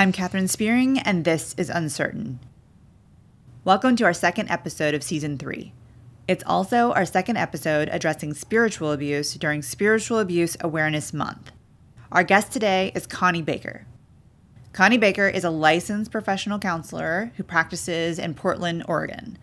I'm Katherine Spearing, and this is Uncertain. Welcome to our second episode of season three. It's also our second episode addressing spiritual abuse during Spiritual Abuse Awareness Month. Our guest today is Connie Baker. Connie Baker is a licensed professional counselor who practices in Portland, Oregon.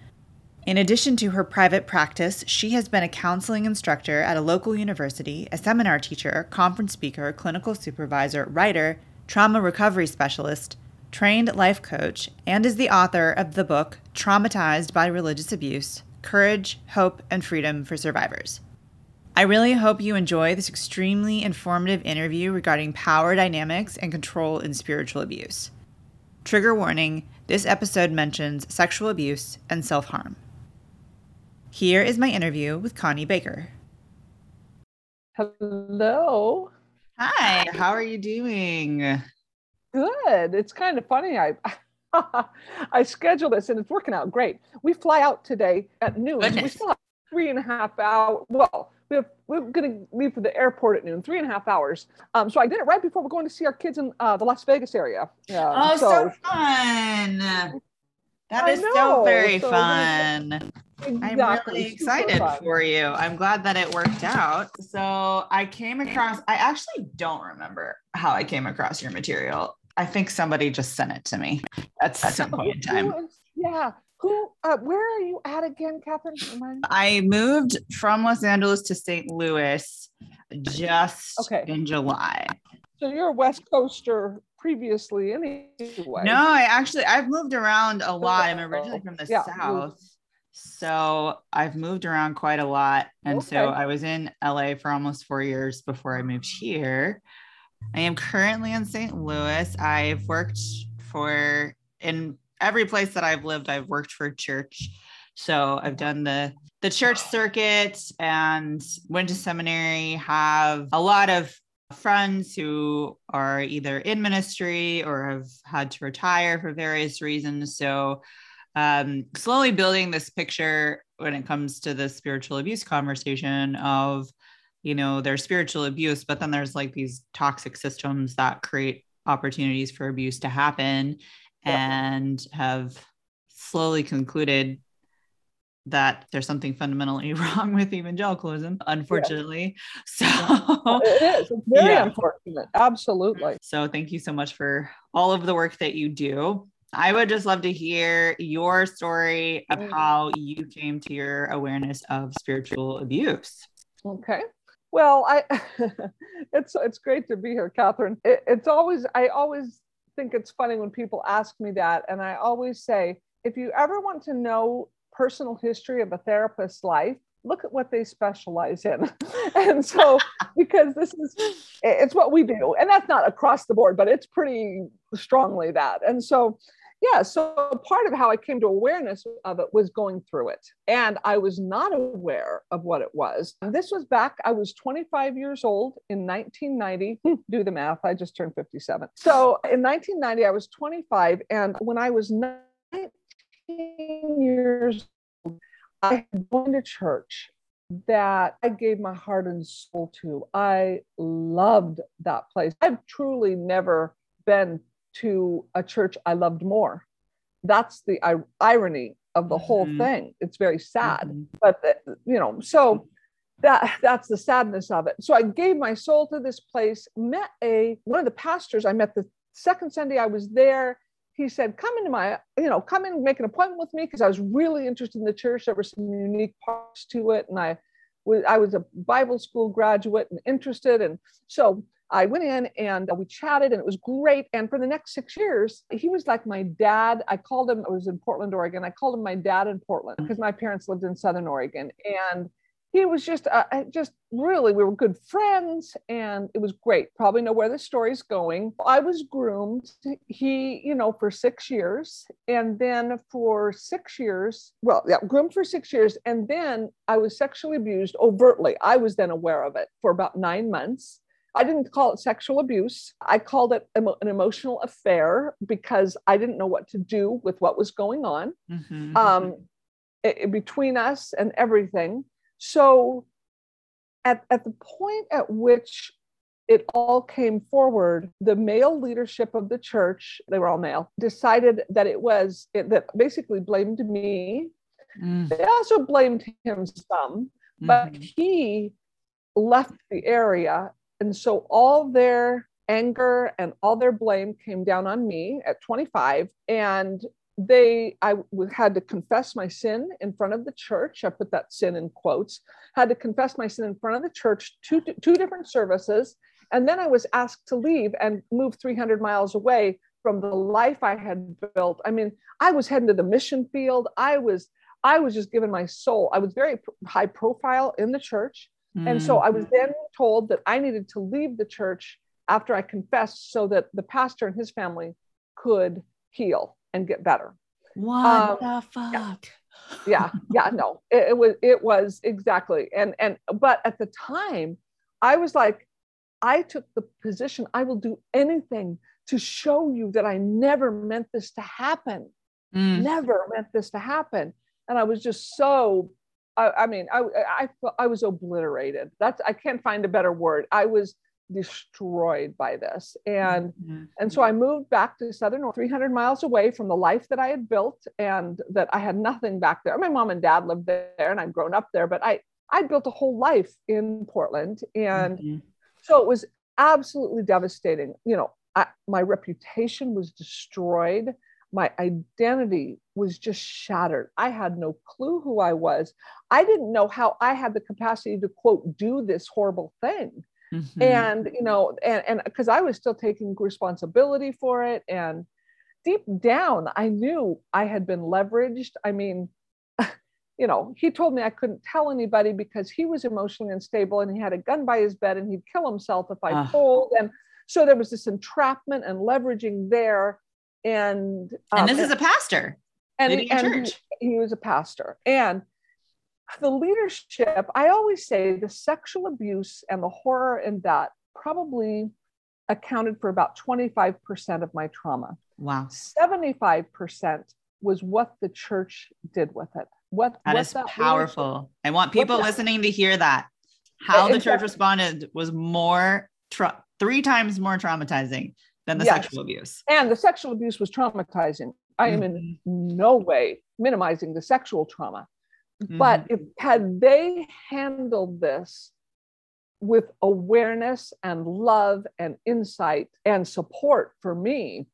In addition to her private practice, she has been a counseling instructor at a local university, a seminar teacher, conference speaker, clinical supervisor, writer, trauma recovery specialist, trained life coach, and is the author of the book Traumatized by Religious Abuse Courage, Hope, and Freedom for Survivors. I really hope you enjoy this extremely informative interview regarding power dynamics and control in spiritual abuse. Trigger warning this episode mentions sexual abuse and self harm. Here is my interview with Connie Baker. Hello. Hi, how are you doing? Good. It's kind of funny. I I scheduled this and it's working out great. We fly out today at noon. Goodness. We still have three and a half hours. Well, we have we're going to leave for the airport at noon, three and a half hours. Um, so I did it right before we're going to see our kids in uh, the Las Vegas area. Yeah. Oh, so, fun. That is so very so fun. I'm really excited for you. I'm glad that it worked out. So I came across, I actually don't remember how I came across your material. I think somebody just sent it to me at some point in time. Yeah. Who? Uh, where are you at again, Catherine? I moved from Los Angeles to St. Louis just Okay. in July. So you're a West Coaster previously, anyway. No, I actually I've moved around a lot. I'm originally from the Yeah. south. So I've moved around quite a lot. And so I was in LA for almost four years before I moved here. I am currently in St. Louis. I've worked for in every place that I've lived, I've worked for church. So I've done the the church circuit and went to seminary, have a lot of friends who are either in ministry or have had to retire for various reasons. So, um, slowly building this picture when it comes to the spiritual abuse conversation of, you know, there's spiritual abuse, but then there's like these toxic systems that create opportunities for abuse to happen Yeah. and have slowly concluded that there's something fundamentally wrong with evangelicalism, unfortunately. So, It is. It's very Yeah. unfortunate. Absolutely. so thank you so much for all of the work that you do. I would just love to hear your story of Mm. how you came to your awareness of spiritual abuse. Okay. Well, I it's it's great to be here, Catherine. It, it's always I always think it's funny when people ask me that, and I always say, if you ever want to know personal history of a therapist's life, look at what they specialize in. and so, because this is it's what we do, and that's not across the board, but it's pretty strongly that. And so, yeah, so part of how I came to awareness of it was going through it. And I was not aware of what it was. This was back, I was 25 years old in 1990. Hmm, do the math, I just turned 57. So in 1990, I was 25. And when I was 19 years old, I had gone to church that I gave my heart and soul to. I loved that place. I've truly never been to a church I loved more. That's the irony of the whole Mhm. thing. It's very sad, Mhm. but you know, so that that's the sadness of it. So I gave my soul to this place. Met a one of the pastors. I met the second Sunday I was there. He said, "Come into my, you know, come in, make an appointment with me," because I was really interested in the church. There were some unique parts to it, and I was I was a Bible school graduate and interested, and so I went in and we chatted and it was great. And for the next six years, he was like my dad. I called him, I was in Portland, Oregon. I called him my dad in Portland because my parents lived in Southern Oregon. And he was just, uh, just really, we were good friends and it was great. Probably know where the story's going. I was groomed. He, you know, for six years. And then for six years, well, yeah, groomed for six years. And then I was sexually abused overtly. I was then aware of it for about nine months. I didn't call it sexual abuse. I called it an emotional affair because I didn't know what to do with what was going on Mhm. um, between us and everything. So, at, at the point at which it all came forward. The male leadership of the church, they were all male, decided that it was it, that basically blamed me. Mm. They also blamed him some, but mm-hmm. he left the area. And so all their anger and all their blame came down on me at 25. And they i had to confess my sin in front of the church i put that sin in quotes had to confess my sin in front of the church two two different services and then i was asked to leave and move 300 miles away from the life i had built i mean i was heading to the mission field i was i was just giving my soul i was very high profile in the church mm. and so i was mm. then told that i needed to leave the church after i confessed so that the pastor and his family could heal and get better. What um, the fuck? Yeah, yeah, no, it, it was it was exactly. And and but at the time, I was like, I took the position, I will do anything to show you that I never meant this to happen. Mm. Never meant this to happen. And I was just so I, I mean, I, I I was obliterated. That's I can't find a better word. I was destroyed by this. And mm-hmm. and so i moved back to southern north 300 miles away from the life that i had built and that i had nothing back there. My mom and dad lived there and i'd grown up there but i i built a whole life in portland. And mm-hmm. so it was absolutely devastating. You know I, my reputation was destroyed. My identity was just shattered. I had no clue who i was. I didn't know how i had the capacity to quote do this horrible thing Mm-hmm. And, you know, and and because I was still taking responsibility for it. And deep down, I knew I had been leveraged. I mean, you know, he told me I couldn't tell anybody because he was emotionally unstable and he had a gun by his bed and he'd kill himself if I uh. told. And so there was this entrapment and leveraging there. And um, and this is a pastor. And, and he, he was a pastor. And the leadership, I always say the sexual abuse and the horror in that probably accounted for about 25% of my trauma. Wow. 75% was what the church did with it. What that what is that powerful. I want people listening to hear that. How the church responded was more tra- three times more traumatizing than the yes. sexual abuse. And the sexual abuse was traumatizing. I am mm-hmm. in no way minimizing the sexual trauma. Mm-hmm. But if had they handled this with awareness and love and insight and support for me,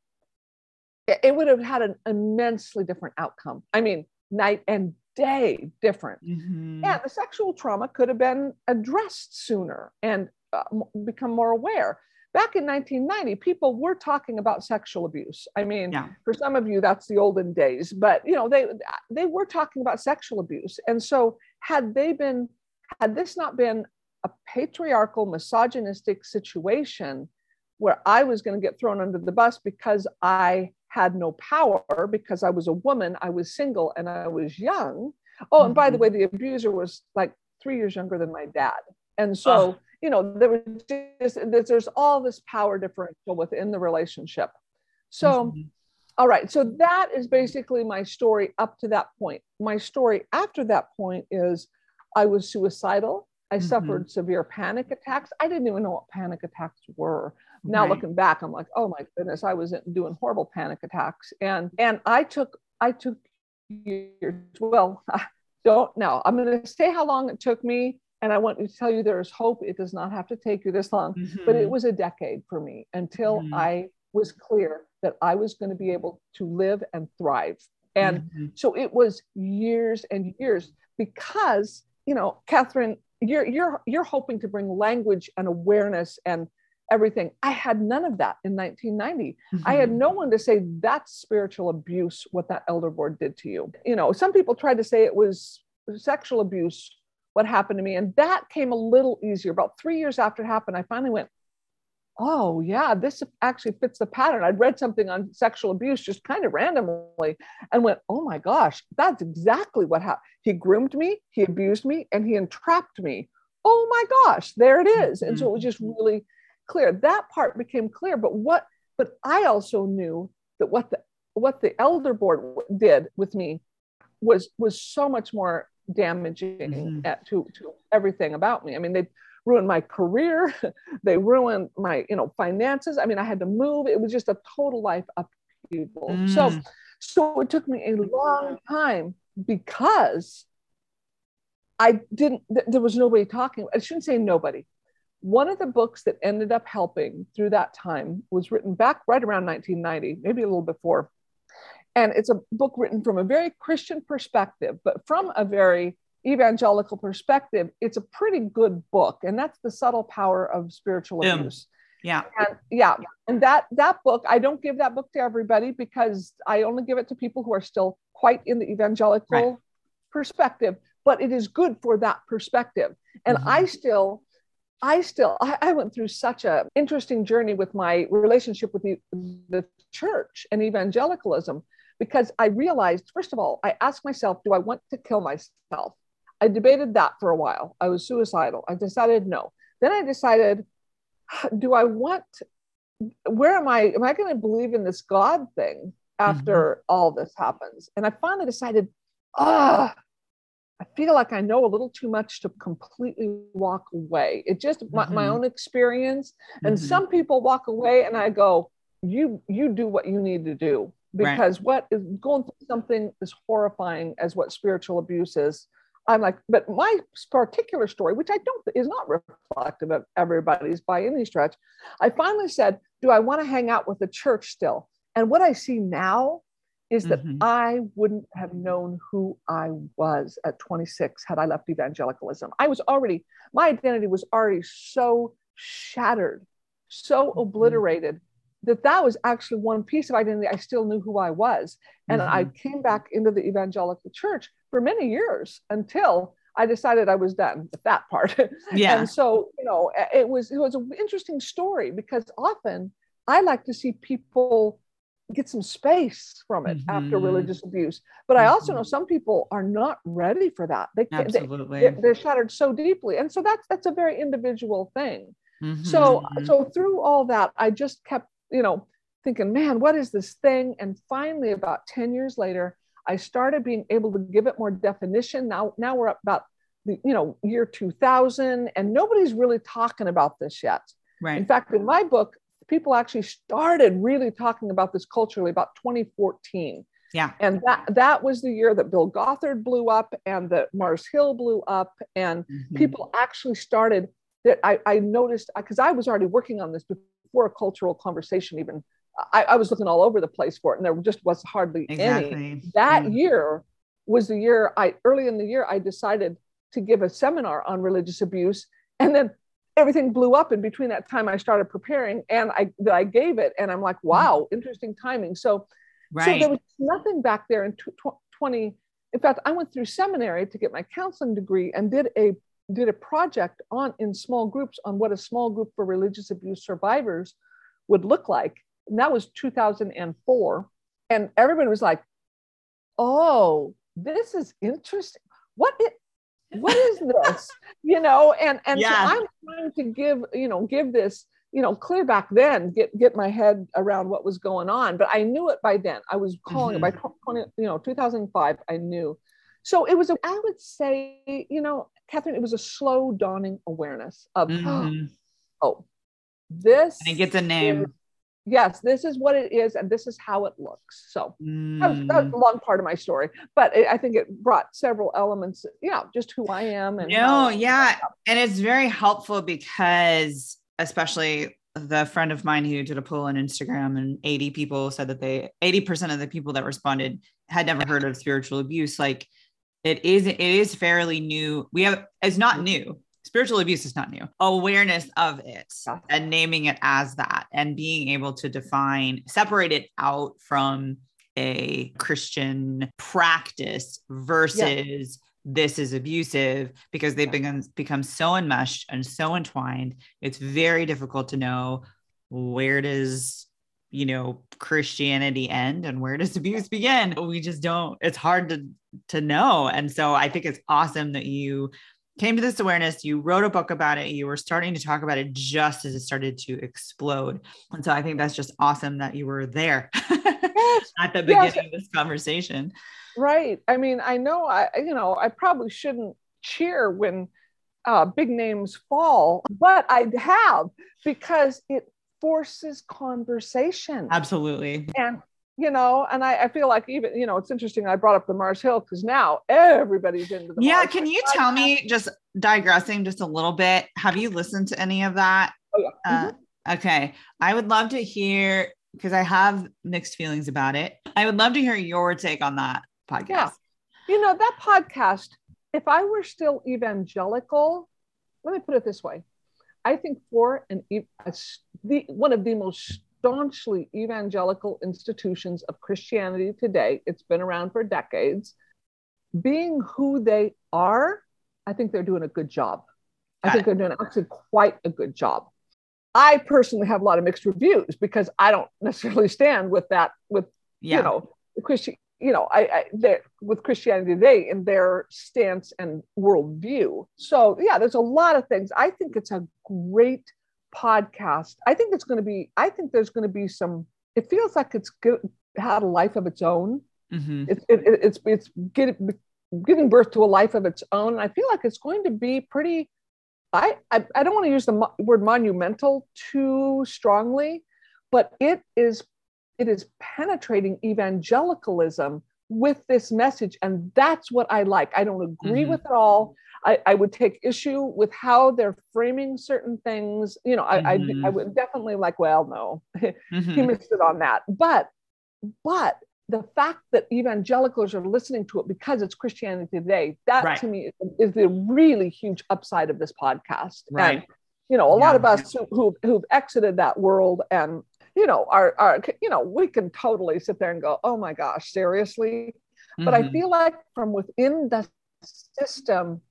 it would have had an immensely different outcome. I mean, night and day different. Mm-hmm. Yeah, the sexual trauma could have been addressed sooner and uh, become more aware back in 1990 people were talking about sexual abuse. I mean yeah. for some of you that's the olden days but you know they they were talking about sexual abuse. And so had they been had this not been a patriarchal misogynistic situation where i was going to get thrown under the bus because i had no power because i was a woman i was single and i was young. Oh and by the mm-hmm. way the abuser was like three years younger than my dad. And so you know there was just there's all this power differential within the relationship. So mm-hmm. all right so that is basically my story up to that point. My story after that point is i was suicidal. I mm-hmm. suffered severe panic attacks. I didn't even know what panic attacks were. Now right. looking back i'm like oh my goodness i was doing horrible panic attacks. And and i took i took years. Well I don't know. I'm going to say how long it took me and I want to tell you there is hope. It does not have to take you this long, mm-hmm. but it mm-hmm. was a decade for me until mm-hmm. I was clear that I was going to be able to live and thrive. And mm-hmm. so it was years and years because, you know, Catherine, you're you're you're hoping to bring language and awareness and everything. I had none of that in 1990. Mm-hmm. I had mm-hmm. no one to say that's spiritual abuse, what that elder board did to you. You know, some people tried to say it was sexual abuse what happened to me. And that came a little easier. About three years after it happened, I finally went, oh, yeah, this actually fits the pattern. I'd read something on sexual abuse just kind of randomly and went, oh my gosh, that's exactly what happened. He groomed me, he abused me, and he entrapped me. Oh my gosh, there it is. And so it was just mm-hmm. really clear. That part became clear. But what, but I also knew that what the what the elder board did with me was was so much more damaging mm-hmm. at, to, to everything about me. I mean, they ruined my career. they ruined my, you know, finances. I mean, I had to move. It was just a total life upheaval. Mm. So, so it took me a long time because I didn't, there was nobody talking. I shouldn't say nobody. One of the books that ended up helping through that time was written back right around 1990, maybe a little before. And it's a book written from a very Christian perspective, but from a very evangelical perspective, it's a pretty good book. And that's The Subtle Power of Spiritual Abuse. Yeah. And yeah. And that that book, I don't give that book to everybody because I only give it to people who are still quite in the evangelical right. perspective, but it is good for that perspective. And mm-hmm. I still I still I, I, went through such a interesting journey with my relationship with the, the church and evangelicalism because I realized, first of all, I asked myself, do I want to kill myself? I debated that for a while. I was suicidal. I decided no. Then I decided, do I want where am I? Am I going to believe in this God thing after mm-hmm. all this happens? And I finally decided, ah, I feel like I know a little too much to completely walk away. It just mm-hmm. my, my, mm-hmm. own experience. And mm-hmm. some people walk away and I go, you you do what you need to do because right. what is going through something as horrifying as what spiritual abuse is I'm like, but my particular story, which I don't is not reflective of everybody's by any stretch, I finally said, do I want to hang out with the church still? And what I see now is that mm-hmm. I wouldn't have known who I was at 26 had I left evangelicalism. I was already, my identity was already so shattered, so mm-hmm. obliterated that that was actually one piece of identity. I still knew who I was. And mm-hmm. I came back into the evangelical church for many years until I decided I was done with that part. Yeah. and so, you know, it was it was an interesting story because often I like to see people get some space from it mm-hmm. after religious abuse. But mm-hmm. I also know mm-hmm. some people are not ready for that. They, Absolutely. They, they're shattered so deeply. And so that's that's a very individual thing. Mm-hmm. So so through all that, I just kept you know, thinking, man, what is this thing? And finally, about 10 years later, I started being able to give it more definition. Now, now we're up about the, you know, year 2000, and nobody's really talking about this yet. Right. In fact, in my book, people actually started really talking about this culturally about 2014. Yeah. And that that was the year that Bill Gothard blew up and that Mars Hill blew up. And mm-hmm. people actually started that I, I noticed because I was already working on this for a cultural conversation even I, I, was looking all over the place for it and there just was hardly exactly. any that mm. year was the year i early in the year i decided to give a seminar on religious abuse and then everything blew up in between that time i started preparing and i i gave it and i'm like mm. wow interesting timing so right. so there was nothing back there in 20 in fact i went through seminary to get my counseling degree and did a did a project on in small groups on what a small group for religious abuse survivors would look like. And that was 2004. And everybody was like, oh, this is interesting. What it, what is this? you know, and and yeah. so I'm trying to give, you know, give this, you know, clear back then, get get my head around what was going on. But I knew it by then. I was calling mm-hmm. it by 20, you know, 2005, I knew. So it was, a, I would say, you know, Catherine, it was a slow dawning awareness of, mm-hmm. oh, this. And it gets a name. Is, yes, this is what it is, and this is how it looks. So mm. that, was, that, was, a long part of my story, but it, I think it brought several elements. You know, just who I am. And no, yeah, and it's very helpful because, especially the friend of mine who did a poll on Instagram, and 80 people said that they 80% of the people that responded had never heard of spiritual abuse. Like it is it is fairly new. We have it's not new. Spiritual abuse is not new. Awareness of it and naming it as that and being able to define separate it out from a christian practice versus this is abusive because they've become become so enmeshed and so entwined. It's very difficult to know where does you know christianity end and where does abuse begin? We just don't it's hard to to know. And so i think it's awesome that you came to this awareness you wrote a book about it you were starting to talk about it just as it started to explode. And so i think that's just awesome that you were there yes. at the beginning yes. of this conversation. Right. I mean i know i you know i probably shouldn't cheer when uh, big names fall, but I have because it forces conversation. Absolutely. And you know, and I, I, feel like even, you know, it's interesting. I brought up the Mars Hill because now everybody's into the Yeah, Mars can you tell me just digressing just a little bit? Have you listened to any of that? Oh, yeah. Uh, mm-hmm. Okay. I would love to hear because I have mixed feelings about it. I would love to hear your take on that podcast. Yeah. You know, that podcast, if I were still evangelical, let me put it this way. I think for an a, the, one of the most staunchly evangelical institutions of Christianity Today. It's been around for decades. Being who they are, I think they're doing a good job. I think they're doing actually quite a good job. I personally have a lot of mixed reviews because I don't necessarily stand with that, with, yeah. you know, Christian, you know, I, I with Christianity Today in their stance and worldview. So yeah, there's a lot of things. I think it's a great podcast. I think it's going to be, I think there's going to be some, it feels like it's good, had a life of its own. Mm-hmm. It, it, it's, it's getting, giving birth to a life of its own. And I feel like it's going to be pretty, I, I, I don't want to use the mo- word monumental too strongly, but it is, it is penetrating evangelicalism with this message. And that's what I like. I don't agree mm-hmm. with it all. I, I, would take issue with how they're framing certain things. You know, I, mm-hmm. I, I, would definitely like, well, no, mm-hmm. he missed it on that. But, but the fact that evangelicals are listening to it because it's Christianity Today, that right. to me is, is, the really huge upside of this podcast. Right. And, you know, a yeah. lot of us who, who, who've exited that world and, you know, are, are, you know, we can totally sit there and go, oh my gosh, seriously? Mm-hmm. But I mm-hmm. feel like from within the system,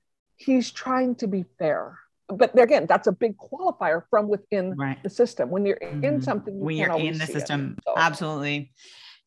he's trying to be fair but again that's a big qualifier from within right. the system when you're mm-hmm. in something you when you're in the system so. absolutely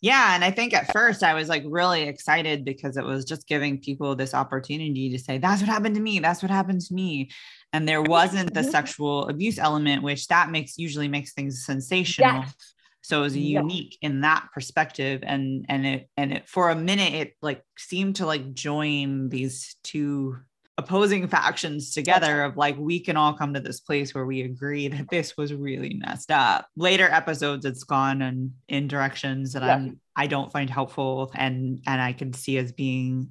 yeah and i think at first i was like really excited because it was just giving people this opportunity to say that's what happened to me that's what happened to me and there wasn't the mm-hmm. sexual abuse element which that makes usually makes things sensational yes. so it was unique in that perspective and and it and it for a minute it like seemed to like join these two opposing factions together of like we can all come to this place where we agree that this was really messed up later episodes it's gone and in directions that yeah. i'm i don't find helpful and and i can see as being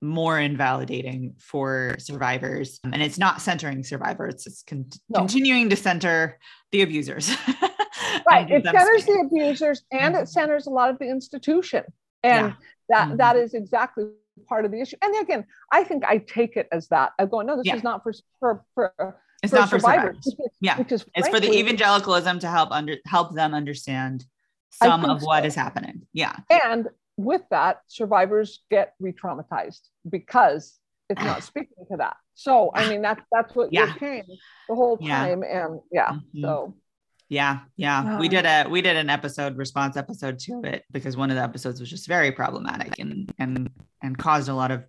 more invalidating for survivors and it's not centering survivors it's con- no. continuing to center the abusers right it centers the abusers and it mm-hmm. centers a lot of the institution and yeah. that, mm-hmm. that is exactly part of the issue. And again, I think I take it as that. I go, no, this yeah. is not for for for. It's for not survivors. for survivors. yeah, which is it's for the evangelicalism to help under help them understand some of what so. is happening. Yeah, and with that, survivors get re-traumatized because it's not speaking to that. So I mean, that's that's what yeah. you're the whole time, yeah. and yeah, mm-hmm. so yeah, yeah. We did a we did an episode response episode to it because one of the episodes was just very problematic and and and caused a lot of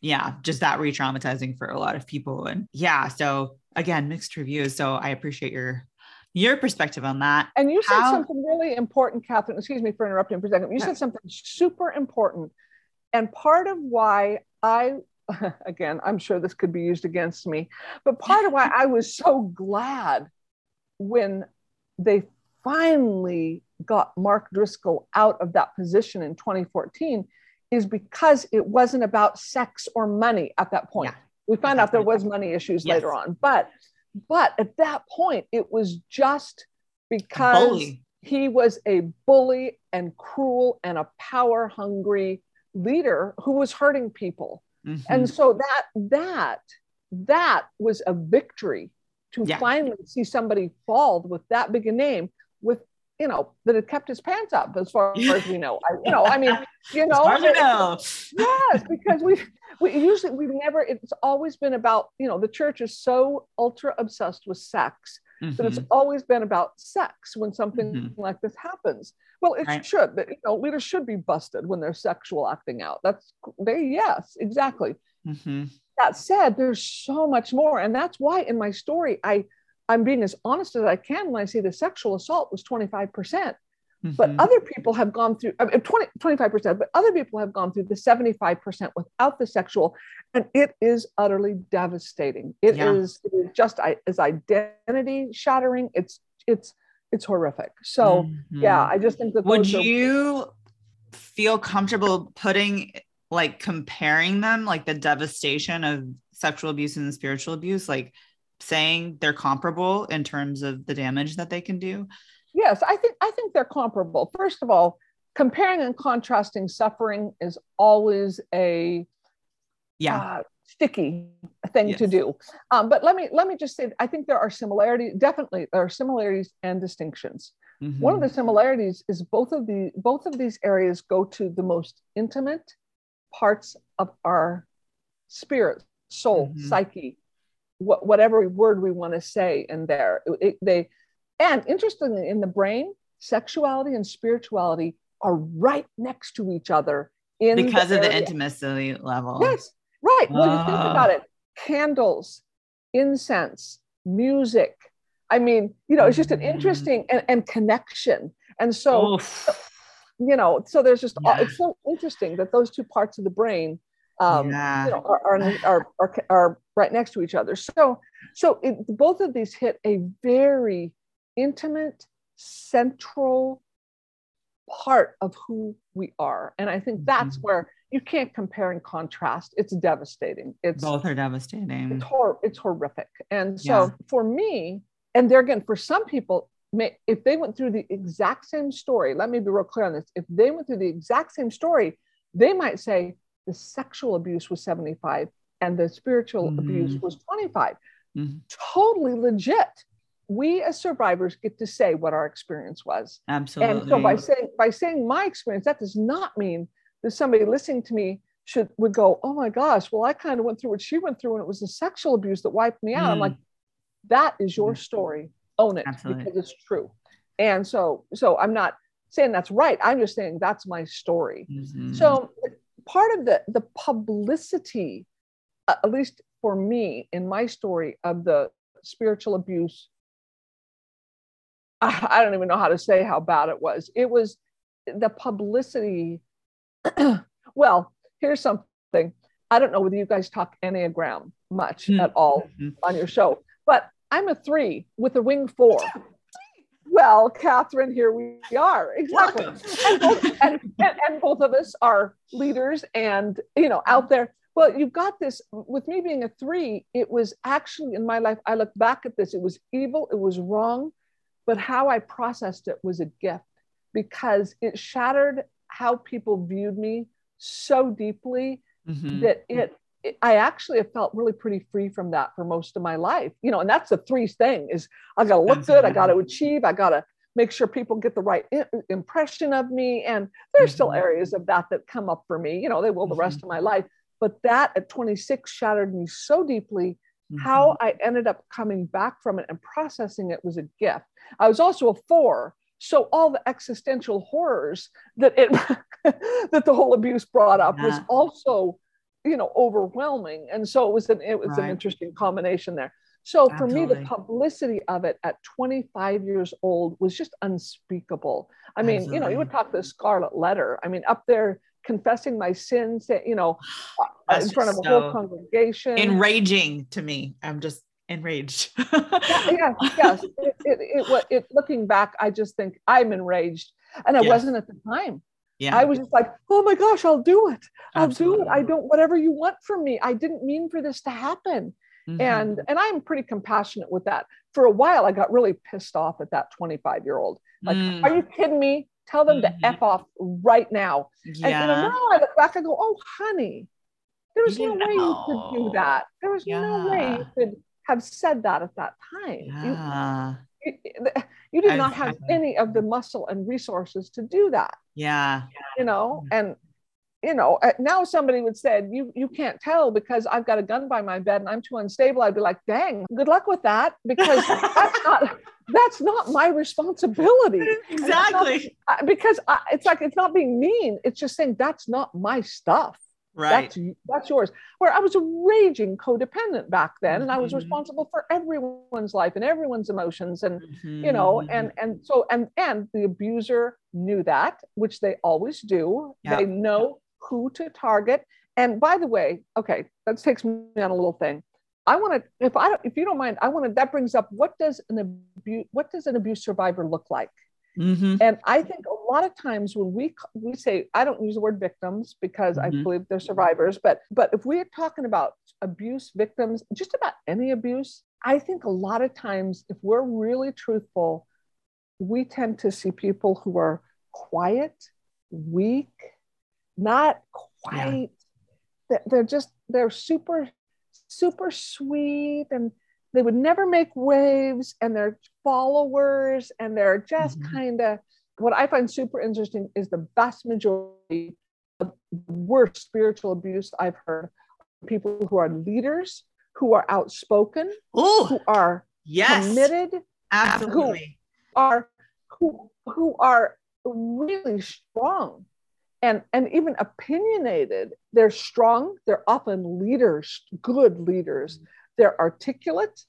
yeah, just that re-traumatizing for a lot of people. And yeah, so again, mixed reviews. So I appreciate your your perspective on that. And you said How- something really important, Catherine. Excuse me for interrupting for a second. You said something super important. And part of why I again, I'm sure this could be used against me, but part of why I was so glad when they finally got Mark Driscoll out of that position in 2014 is because it wasn't about sex or money at that point. Yeah. We found out there was money issues yes. later on, but but at that point it was just because he was a bully and cruel and a power hungry leader who was hurting people. Mm-hmm. And so that that that was a victory to yeah. finally see somebody fall with that big a name with you know that had kept his pants up as far as we know I, you know i mean you know, yes because we we usually we've never it's always been about you know the church is so ultra obsessed with sex mm-hmm. that it's mm-hmm. always been about sex when something mm-hmm. like this happens well it right. should that you know leaders should be busted when they're sexual acting out that's they yes exactly mm-hmm that said, there's so much more. And that's why in my story, I, I'm being as honest as I can when I say the sexual assault was 25%. percent But other people have gone through I mean, 20, 25%, but other people have gone through the 75% without the sexual. And it is utterly devastating. It Yeah. is just is identity shattering. It's it's it's horrific. So yeah Mhm. i just think that would are- you feel comfortable putting like comparing them like the devastation of sexual abuse and spiritual abuse like saying they're comparable in terms of the damage that they can do? Yes i think i think they're comparable. First of all comparing and contrasting suffering is always a yeah. uh, sticky thing to do. Um, but let me let me just say i think there are similarities definitely there are similarities and distinctions. One of the similarities is both of the both of these areas go to the most intimate parts of our spirit soul Mhm. psyche wha- whatever word we want to say in there. It- it- they and interestingly in the brain sexuality and spirituality are right next to each other in because of the intimacy level. Yes, right. Well, you think Ah. about it candles, incense, music. I mean, you know, it's just an Mhm. interesting and, and connection. And so, Oof. you know, so there's just, Yeah. it's so interesting that those two parts of the brain, um, yeah you know, are, are, are, are, are right next to each other. So, so it, both of these hit a very intimate, central part of who we are. And I think that's Mhm. where you can't compare and contrast. It's devastating. It's both are devastating it's, hor- it's horrific. And so Yeah. for me, and there again, for some people, may, if they went through the exact same story, let me be real clear on this. If they went through the exact same story, they might say the sexual abuse was 75 and the spiritual abuse Mhm. was 25. Mhm. Totally legit. We as survivors get to say what our experience was. absolutely And so by saying by saying my experience, that does not mean that somebody listening to me should would go, oh my gosh, well, I kind of went through what she went through, and it was the sexual abuse that wiped me out. I'm Mm. like, that is your Mm. story. Own it Absolutely. because it's true. And so, so I'm not saying that's right. I'm just saying that's my story. Mhm. So part of the the publicity, uh, at least for me in my story of the spiritual abuse, I, I don't even know how to say how bad it was. It was the publicity. well, here's something. I don't know whether you guys talk Enneagram much Mm. at all Mhm. on your show, but I'm a three with a wing four. Well, Catherine, here we are. Exactly. And both, and, and, and both of us are leaders and, you know, out there. Well, you've got this with me being a three, it was actually in my life. I look back at this, it was evil, it was wrong, but how I processed it was a gift because it shattered how people viewed me so deeply Mhm. that it, it- I actually have felt really pretty free from that for most of my life. You know, and that's the three thing is I got to look good, I got to achieve, I got to make sure people get the right i- impression of me. And there's still Mhm. areas of that that come up for me. You know, they will the rest of my life. But that at 26 shattered me so deeply. How Mhm. I ended up coming back from it and processing it was a gift. I was also a four. So all the existential horrors that it that the whole abuse brought up was also, you know, overwhelming. And so it was an it was an interesting combination there. So for me, the publicity of it at 25 years old was just unspeakable. I mean, you know, you would talk the scarlet letter. I mean, up there confessing my sins, you know, That's in front of a whole congregation. enraging to me i'm just enraged yeah, yeah, yes. It, it, it, it, looking back, I just think I'm enraged. And I Yes. wasn't at the time. yeah I was just like, oh my gosh, I'll do it. I'll do it. I don't whatever you want from me. I didn't mean for this to happen. Mhm. And and I'm pretty compassionate with that. For a while, I got really pissed off at that 25 year old. Like, Mm, are you kidding me? Tell them Mhm. to F off right now. Yeah. And know, yeah now I look back, I go, oh, honey, there's You no didn't way you could do that. There was no way you could have said that at that time. You- yeah. you, you did not have any of the muscle and resources to do that yeah. you know? And you know uh, now somebody would say you you can't tell because i've got a gun by my bed and i'm too unstable. I'd be like dang good luck with that because that's not that's not my responsibility. Exactly. Uh, because I, it's like it's not being mean. It's just saying that's not my stuff right that's that's yours where i was a raging codependent back then and i was Mhm. responsible for everyone's life and everyone's emotions and you know Mhm. and and so and and the abuser knew that which they always do Yeah. they know who to target and by the way, okay, that takes me on a little thing. I want to, if I, if you don't mind, I want to. That brings up what does an abuse, what does an abuse survivor look like? Mm-hmm. And I think a lot of times when we we say, I don't use the word victims because mm-hmm. I believe they're survivors, but but if we're talking about abuse victims, just about any abuse, I think a lot of times if we're really truthful, we tend to see people who are quiet, weak, not quite. Yeah. They're just they're super super sweet and they would never make waves and they're followers and they're just mm-hmm. kind of what I find super interesting is the vast majority of worst spiritual abuse I've heard people who are leaders, who are outspoken, Ooh, who are yes, committed, absolutely, who are who who are really strong and and even opinionated. They're strong they're often leaders good leaders they're articulate.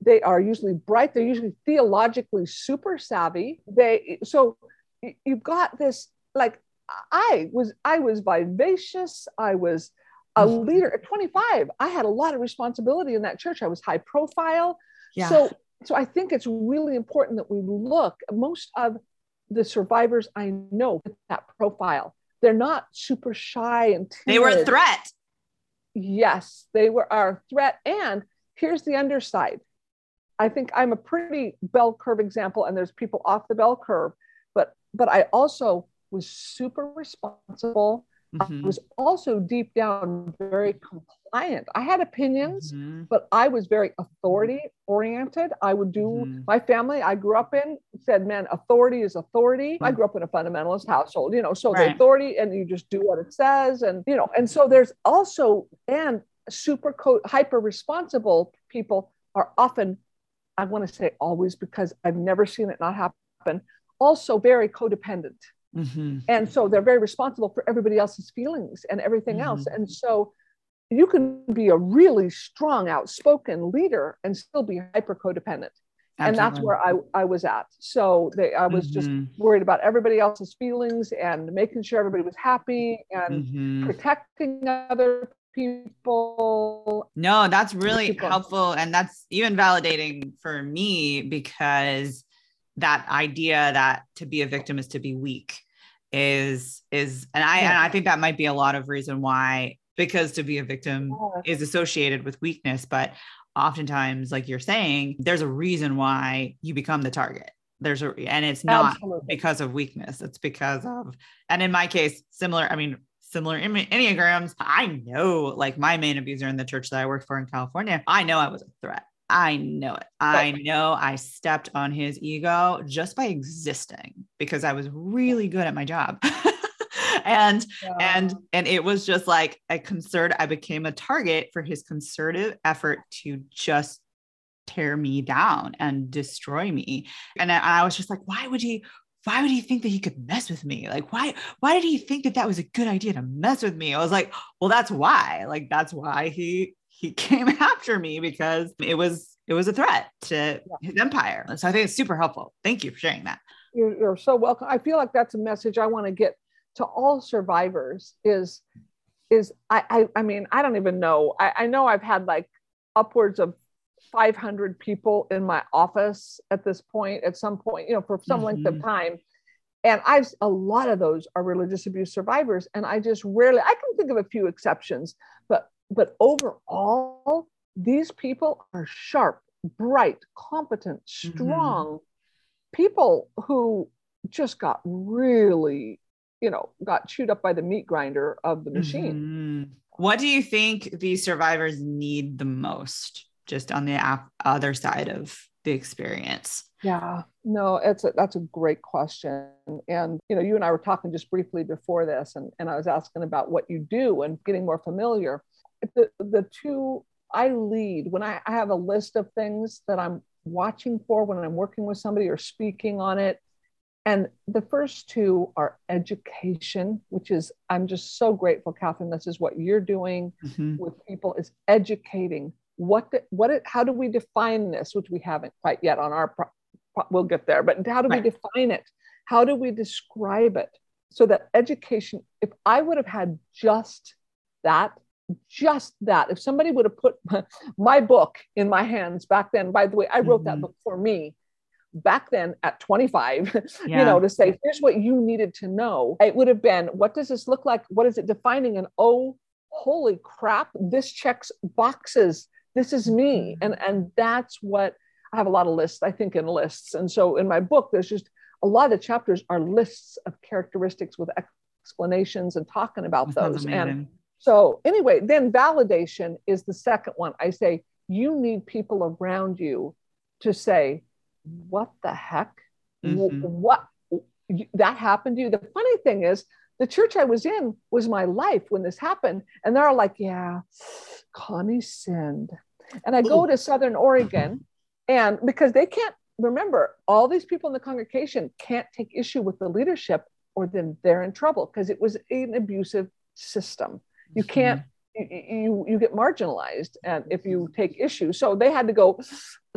They are usually bright. They're usually theologically super savvy. They so you've got this like i was i was vivacious. I was a mm-hmm. leader at 25 i had a lot of responsibility in that church. I was high profile. Yeah. so so i think it's really important that we look most of the survivors i know with that profile they're not super shy and timid. they were a threat. Yes they were our threat. And here's the underside i think i'm a pretty bell curve example and there's people off the bell curve but but i also was super responsible mm-hmm. I was also deep down very compliant. I had opinions, mm-hmm. but I was very authority oriented. I would do mm-hmm. my family I grew up in said, man, authority is authority. I grew up in a fundamentalist household, you know, so right. the authority and you just do what it says. And, you know, and so there's also, and super co- hyper responsible people are often, I want to say always because I've never seen it not happen, also very codependent. Mm-hmm. And so they're very responsible for everybody else's feelings and everything mm-hmm. else. And so you can be a really strong, outspoken leader and still be hyper codependent. And that's where I, I was at. So they, I was mm-hmm. just worried about everybody else's feelings and making sure everybody was happy and mm-hmm. protecting other people. No, that's really people. helpful. And that's even validating for me because that idea that to be a victim is to be weak is is and I yeah. and I think that might be a lot of reason why because to be a victim yeah. is associated with weakness but oftentimes like you're saying there's a reason why you become the target there's a and it's not Absolutely. because of weakness it's because of and in my case similar I mean similar enneagrams I know like my main abuser in the church that I worked for in California I know I was a threat I know it. I know I stepped on his ego just by existing because I was really good at my job. and yeah. and and it was just like a concerted I became a target for his concerted effort to just tear me down and destroy me. And I, I was just like, why would he why would he think that he could mess with me? Like, why, why did he think that that was a good idea to mess with me? I was like, well, that's why, like, that's why he he came after me because it was it was a threat to his empire. So I think it's super helpful. Thank you for sharing that. You're, you're so welcome. I feel like that's a message I want to get to all survivors is is I, I, I mean I don't even know. I, I know I've had like upwards of 500 people in my office at this point at some point you know for some mm-hmm. length of mm-hmm. time and i've a lot of those are religious abuse survivors and i just rarely i can think of a few exceptions but but overall, these people are sharp, bright, competent, mm-hmm. strong mm-hmm. people who just got really, you know, got chewed up by the meat grinder of the machine. Mm-hmm. What do you think these survivors need the most, just on the other side of the experience? Yeah, no, it's a, that's a great question. And you know, you and I were talking just briefly before this, and, and I was asking about what you do and getting more familiar the, the two I lead when I, I have a list of things that I'm watching for when I'm working with somebody or speaking on it. And the first two are education, which is, I'm just so grateful, Catherine. This is what you're doing mm-hmm. with people is educating what, the, what it, how do we define this, which we haven't quite yet on our, pro, we'll get there, but how do right. we define it? How do we describe it? So that education, if I would have had just that just that if somebody would have put my book in my hands back then by the way i wrote mm-hmm. that book for me back then at 25 yeah. you know to say here's what you needed to know it would have been what does this look like what is it defining and oh holy crap this checks boxes this is me mm-hmm. and and that's what i have a lot of lists i think in lists and so in my book there's just a lot of chapters are lists of characteristics with explanations and talking about that those and so anyway then validation is the second one i say you need people around you to say what the heck? Mm-hmm. What that happened to you? The funny thing is, the church I was in was my life when this happened. And they're like, yeah, Connie sinned. And I Ooh. go to Southern Oregon, and because they can't remember, all these people in the congregation can't take issue with the leadership, or then they're in trouble because it was an abusive system. You mm-hmm. can't. You, you, you get marginalized and if you take issue so they had to go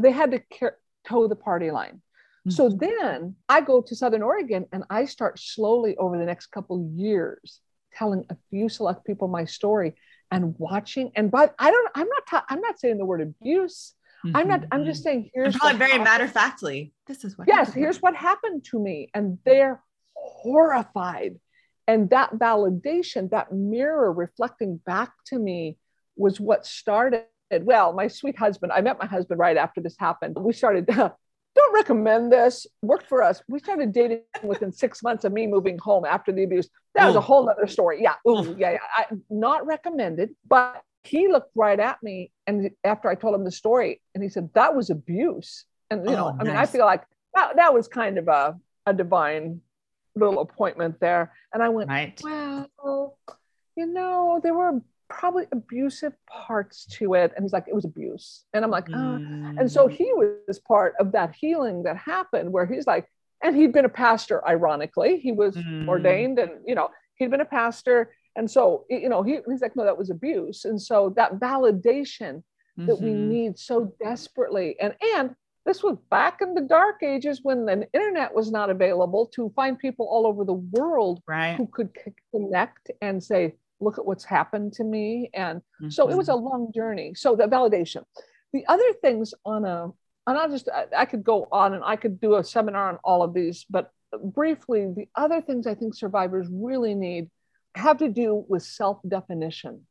they had to care, toe the party line. Mm-hmm. So then I go to Southern Oregon and I start slowly over the next couple years telling a few select people my story and watching. And but I don't, I'm not, ta- I'm not saying the word abuse. Mm-hmm. I'm not, I'm just saying here's probably very matter of factly. This is what yes, here's what happened to me. And they're horrified. And that validation, that mirror reflecting back to me was what started well, my sweet husband, I met my husband right after this happened. We started, don't recommend this, worked for us. We started dating within six months of me moving home after the abuse. That was a whole other story. Yeah. Ooh, yeah. Yeah. I, not recommended, but he looked right at me. And after I told him the story, and he said, that was abuse. And, you know, oh, I mean, I feel like that, that was kind of a, a divine little appointment there. And I went, right. well, you know, there were probably abusive parts to it. And he's like, it was abuse. And I'm like, oh. Mm. And so he was part of that healing that happened where he's like, and he'd been a pastor, ironically. He was mm. ordained and, you know, he'd been a pastor. And so, you know, he, he's like, no, that was abuse. And so that validation mm-hmm. that we mm-hmm. need so desperately. And, and this was back in the dark ages when the internet was not available to find people all over the world right. who could connect and say, look at what's happened to me. And mm-hmm. so it was a mm-hmm. long journey. So the validation. The other things on a, and I'll just, I, I could go on and I could do a seminar on all of these, but briefly, the other things I think survivors really need have to do with self definition.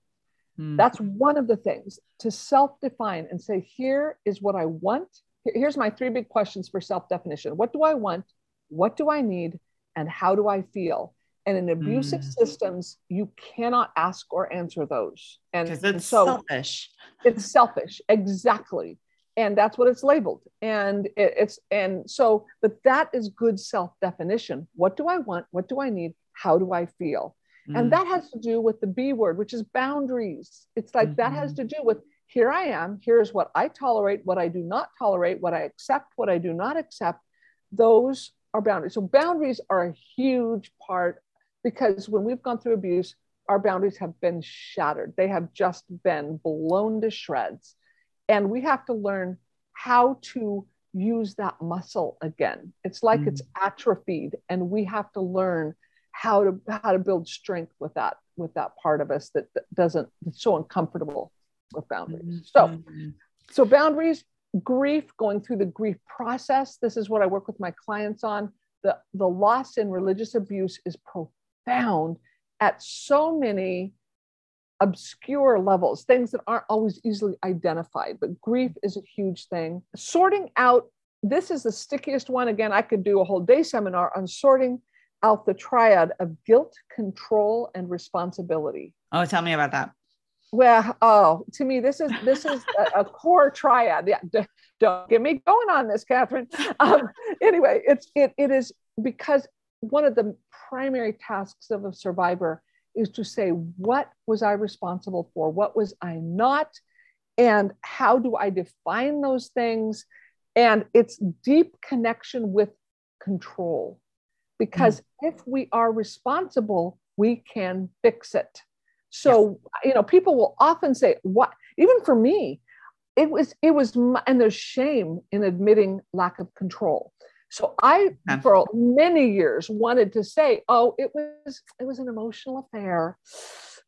Mm. That's one of the things to self define and say, here is what I want. Here's my three big questions for self definition What do I want? What do I need? And how do I feel? And in abusive mm. systems, you cannot ask or answer those. And, it's and so selfish. It's selfish, exactly. And that's what it's labeled. And it, it's and so, but that is good self-definition. What do I want? What do I need? How do I feel? Mm. And that has to do with the B word, which is boundaries. It's like mm-hmm. that has mm-hmm. to do with here I am, here's what I tolerate, what I do not tolerate, what I accept, what I do not accept. Those are boundaries. So boundaries are a huge part because when we've gone through abuse, our boundaries have been shattered. They have just been blown to shreds. And we have to learn how to use that muscle again. It's like mm. it's atrophied, and we have to learn how to how to build strength with that with that part of us that, that doesn't it's so uncomfortable with boundaries. Mm-hmm. So so boundaries, grief, going through the grief process. This is what I work with my clients on. The, the loss in religious abuse is profound found at so many obscure levels, things that aren't always easily identified. But grief is a huge thing. Sorting out, this is the stickiest one. Again, I could do a whole day seminar on sorting out the triad of guilt, control, and responsibility. Oh, tell me about that. Well, oh, to me, this is this is a, a core triad. Yeah, d- don't get me going on this, Catherine. Um, anyway, it's it it is because one of the primary tasks of a survivor is to say, what was I responsible for? What was I not? And how do I define those things? And it's deep connection with control. Because mm. if we are responsible, we can fix it. So, yes. you know, people will often say, what, even for me, it was, it was, and there's shame in admitting lack of control. So I, for many years, wanted to say, "Oh, it was it was an emotional affair.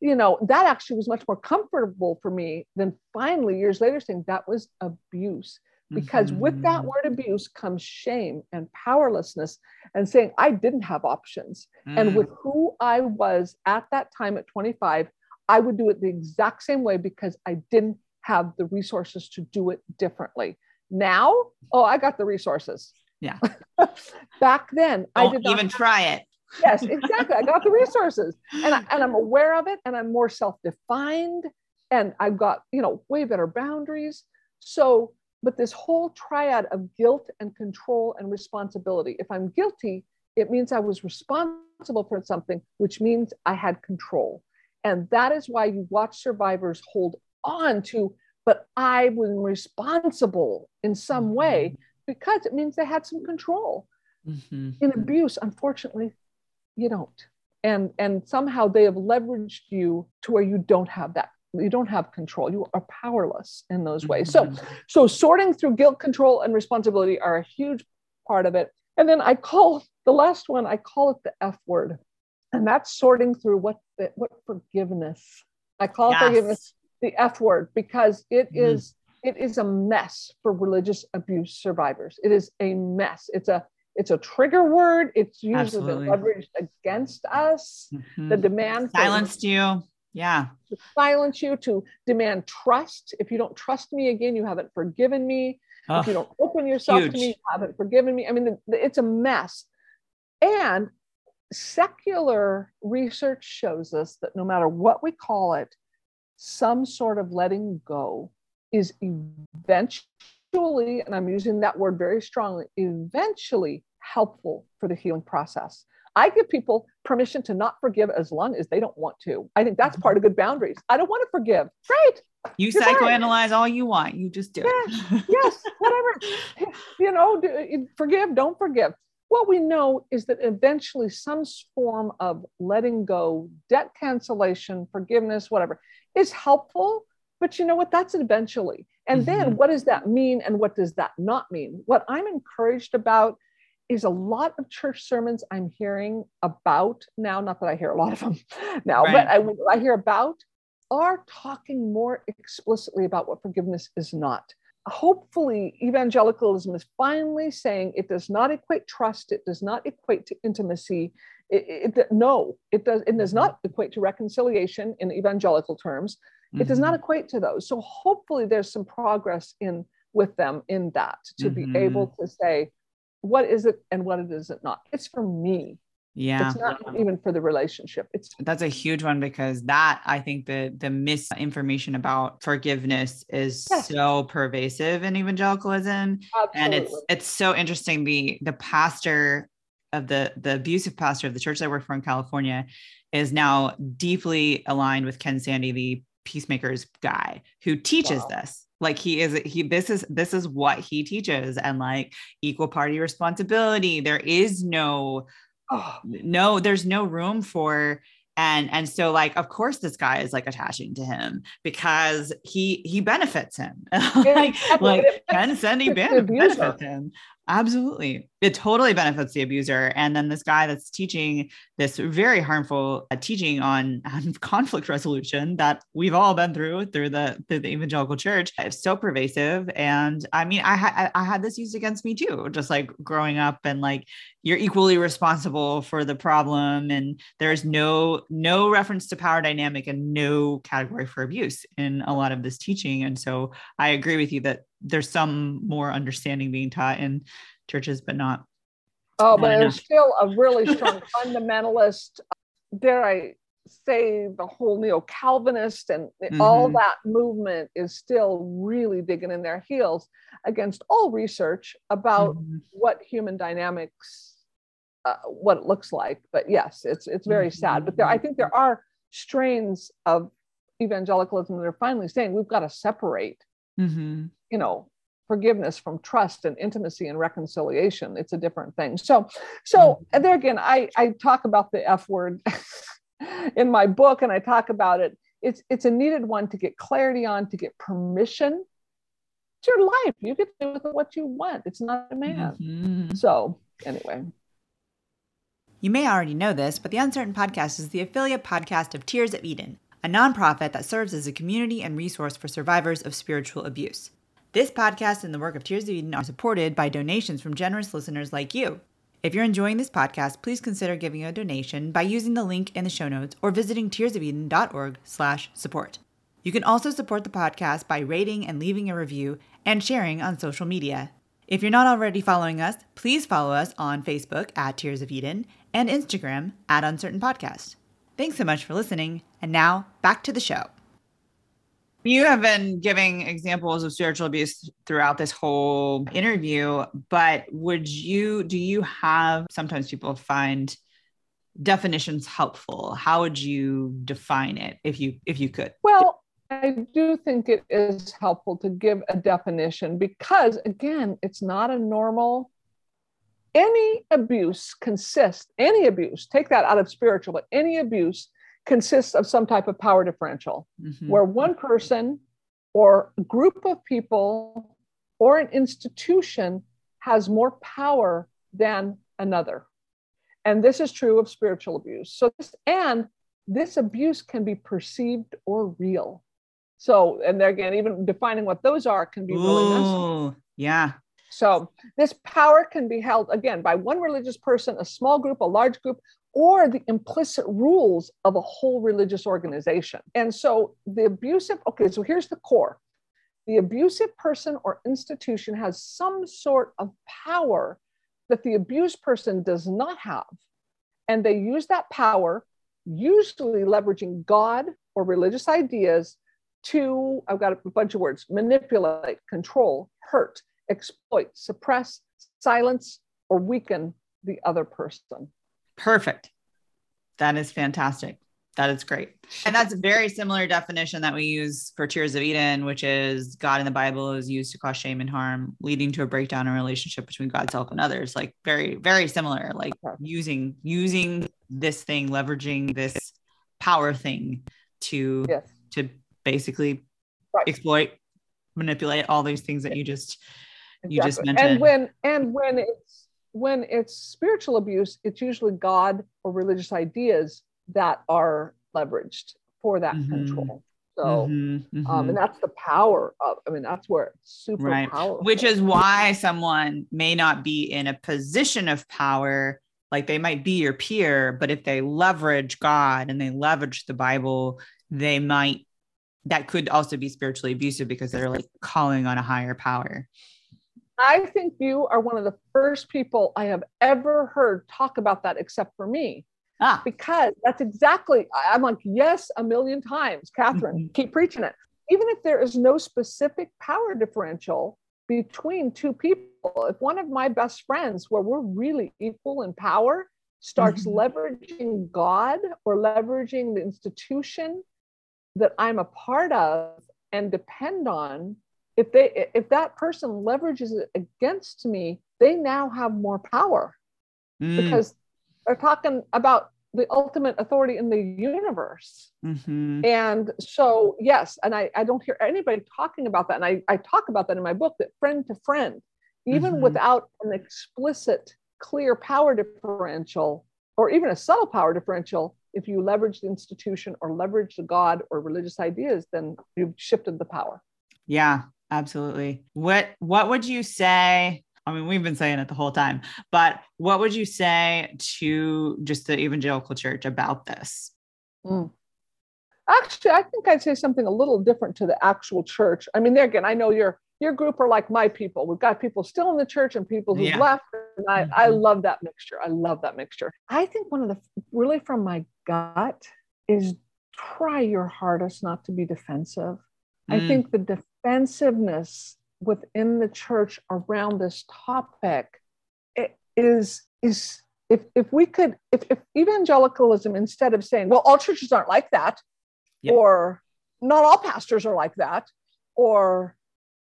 you know, that actually was much more comfortable for me than finally years later saying that was abuse. Because mm-hmm. with that mm-hmm. word abuse comes shame and powerlessness, and saying I didn't have options. Mm. And with who I was at that time at 25, I would do it the exact same way because I didn't have the resources to do it differently. Now, oh, I got the resources. Yeah. Back then, Don't I did not even try it. yes, exactly. I got the resources, and I, and I'm aware of it, and I'm more self-defined, and I've got you know way better boundaries. So, but this whole triad of guilt and control and responsibility. If I'm guilty, it means I was responsible for something, which means I had control. And that is why you watch survivors hold on to, but I was responsible in some way mm-hmm. Because it means they had some control. Mm-hmm. In abuse, unfortunately, you don't. And, and somehow they have leveraged you to where you don't have that you don't have control you are powerless in those ways so mm-hmm. so sorting through guilt control and responsibility are a huge part of it and then i call the last one i call it the f word and that's sorting through what the, what forgiveness i call yes. forgiveness the f word because it mm. is it is a mess for religious abuse survivors. It is a mess. It's a it's a trigger word. It's usually been leveraged against us mm-hmm. the demand silenced you. Yeah. To silence you to demand trust. If you don't trust me again you haven't forgiven me. Oh, if you don't open yourself huge. to me you haven't forgiven me. I mean the, the, it's a mess. And secular research shows us that no matter what we call it, some sort of letting go is eventually, and I'm using that word very strongly, eventually helpful for the healing process. I give people permission to not forgive as long as they don't want to. I think that's mm-hmm. part of good boundaries. I don't want to forgive. Great. You Goodbye. psychoanalyze all you want. You just do it. yes, whatever. you know, uh, forgive, don't forgive what we know is that eventually some form of letting go, debt cancellation, forgiveness, whatever, is helpful. But you know what? That's eventually. And mm-hmm. then what does that mean and what does that not mean? What I'm encouraged about is a lot of church sermons I'm hearing about now, not that I hear a lot of them now, right. but I, I hear about are talking more explicitly about what forgiveness is not hopefully evangelicalism is finally saying it does not equate trust it does not equate to intimacy it, it, no it does it does not equate to reconciliation in evangelical terms it does not mm-hmm. equate to those so hopefully there's some progress in with them in that to mm-hmm. be able to say what is it and what it is it not it's for me yeah. It's not even for the relationship. It's that's a huge one because that I think the the misinformation about forgiveness is yes. so pervasive in evangelicalism. Absolutely. And it's it's so interesting. The the pastor of the the abusive pastor of the church that I work for in California is now deeply aligned with Ken Sande, the peacemakers guy who teaches wow. this. Like he is he this is this is what he teaches. And like equal party responsibility. There is no oh, no, there's no room for and and so like of course this guy is like attaching to him because he he benefits him. Like, like Ken Sande benefits him Absolutely. It totally benefits the abuser. And then this guy that's teaching this very harmful uh, teaching on, on, conflict resolution that we've all been through through the through the evangelical church. It's so pervasive. And I mean, I had I had this used against me too, just like growing up and like you're equally responsible for the problem. And there's no no reference to power dynamic and no category for abuse in a lot of this teaching. And so I agree with you that there's some more understanding being taught in churches, but not. Oh, but there's still a really strong fundamentalist, dare I say, the whole neo Calvinist and mm-hmm. all that movement is still really digging in their heels against all research about mm-hmm. what human dynamics, uh, what it looks like. But yes, it's it's very mm-hmm. sad. But there, I think there are strains of evangelicalism that are finally saying we've got to separate mm-hmm. you know forgiveness from trust and intimacy and reconciliation. It's a different thing. So so mm-hmm. there again i i talk about the f word in my book and i talk about it. It's it's a needed one to get clarity on to get permission. It's your life. You get to do with what you want. It's not a man. Mm-hmm. so anyway. You may already know this but the uncertain podcast is the affiliate podcast of tears of eden a nonprofit that serves as a community and resource for survivors of spiritual abuse. This podcast and the work of Tears of Eden are supported by donations from generous listeners like you. If you're enjoying this podcast, please consider giving a donation by using the link in the show notes or visiting tearsofeden.org/support. You can also support the podcast by rating and leaving a review and sharing on social media. If you're not already following us, please follow us on Facebook at Tears of Eden and Instagram at Uncertain Podcast. Thanks so much for listening. And now back to the show. You have been giving examples of spiritual abuse throughout this whole interview, but would you, do you have, sometimes people find definitions helpful. How would you define it if you, if you could? Well, I do think it is helpful to give a definition because, again, it's not a normal. Any abuse consists, any abuse, take that out of spiritual, but any abuse consists of some type of power differential mm-hmm. where one person or group of people or an institution has more power than another. And this is true of spiritual abuse. So, this, and this abuse can be perceived or real. So, and again, even defining what those are can be really messy. Yeah. So, this power can be held again by one religious person, a small group, a large group, or the implicit rules of a whole religious organization. And so, the abusive, okay, so here's the core the abusive person or institution has some sort of power that the abused person does not have. And they use that power, usually leveraging God or religious ideas to, I've got a bunch of words manipulate, control, hurt, exploit, suppress, silence, or weaken the other person. Perfect. That is fantastic. That is great. And that's a very similar definition that we use for Tears of Eden, which is God in the Bible is used to cause shame and harm, leading to a breakdown in relationship between God's self and others. Like very, very similar, like using using this thing, leveraging this power thing to yes. to basically right. exploit, manipulate all these things that you just exactly. you just mentioned. And when and when it's when it's spiritual abuse, it's usually God or religious ideas that are leveraged for that mm-hmm. control. So, mm-hmm, mm-hmm. Um, and that's the power of, I mean, that's where it's super right. powerful. Which is why someone may not be in a position of power, like they might be your peer, but if they leverage God and they leverage the Bible, they might that could also be spiritually abusive because they're like calling on a higher power. I think you are one of the first people I have ever heard talk about that, except for me. Ah. Because that's exactly, I'm like, yes, a million times, Catherine, mm-hmm. keep preaching it. Even if there is no specific power differential between two people, if one of my best friends, where we're really equal in power, starts mm-hmm. leveraging God or leveraging the institution that I'm a part of and depend on, if they if that person leverages it against me, they now have more power mm. because they're talking about the ultimate authority in the universe. Mm-hmm. And so, yes, and I, I don't hear anybody talking about that. And I, I talk about that in my book that friend to friend, even mm-hmm. without an explicit, clear power differential or even a subtle power differential, if you leverage the institution or leverage the God or religious ideas, then you've shifted the power. Yeah, absolutely. What what would you say? I mean, we've been saying it the whole time, but what would you say to just the evangelical church about this? Mm. Actually, I think I'd say something a little different to the actual church. I mean, there again, I know your your group are like my people. We've got people still in the church and people who've yeah. left. And I, mm-hmm. I love that mixture. I love that mixture. I think one of the really from my gut is try your hardest not to be defensive. Mm. I think the defensiveness within the church around this topic is is if if we could if, if evangelicalism instead of saying well all churches aren't like that yep. or not all pastors are like that or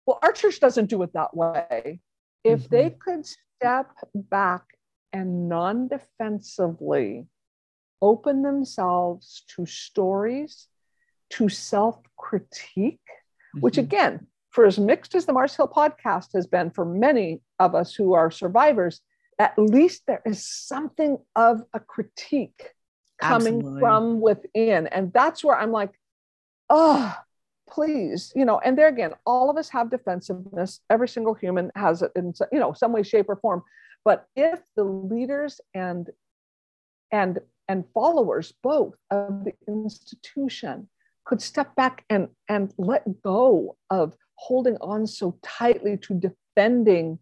well our church doesn't do it that way if mm-hmm. they could step back and non-defensively open themselves to stories to self-critique mm-hmm. which again for as mixed as the Mars Hill podcast has been for many of us who are survivors, at least there is something of a critique coming Absolutely. from within. And that's where I'm like, oh, please, you know, and there again, all of us have defensiveness. Every single human has it in, you know, some way, shape, or form. But if the leaders and and and followers both of the institution could step back and and let go of holding on so tightly to defending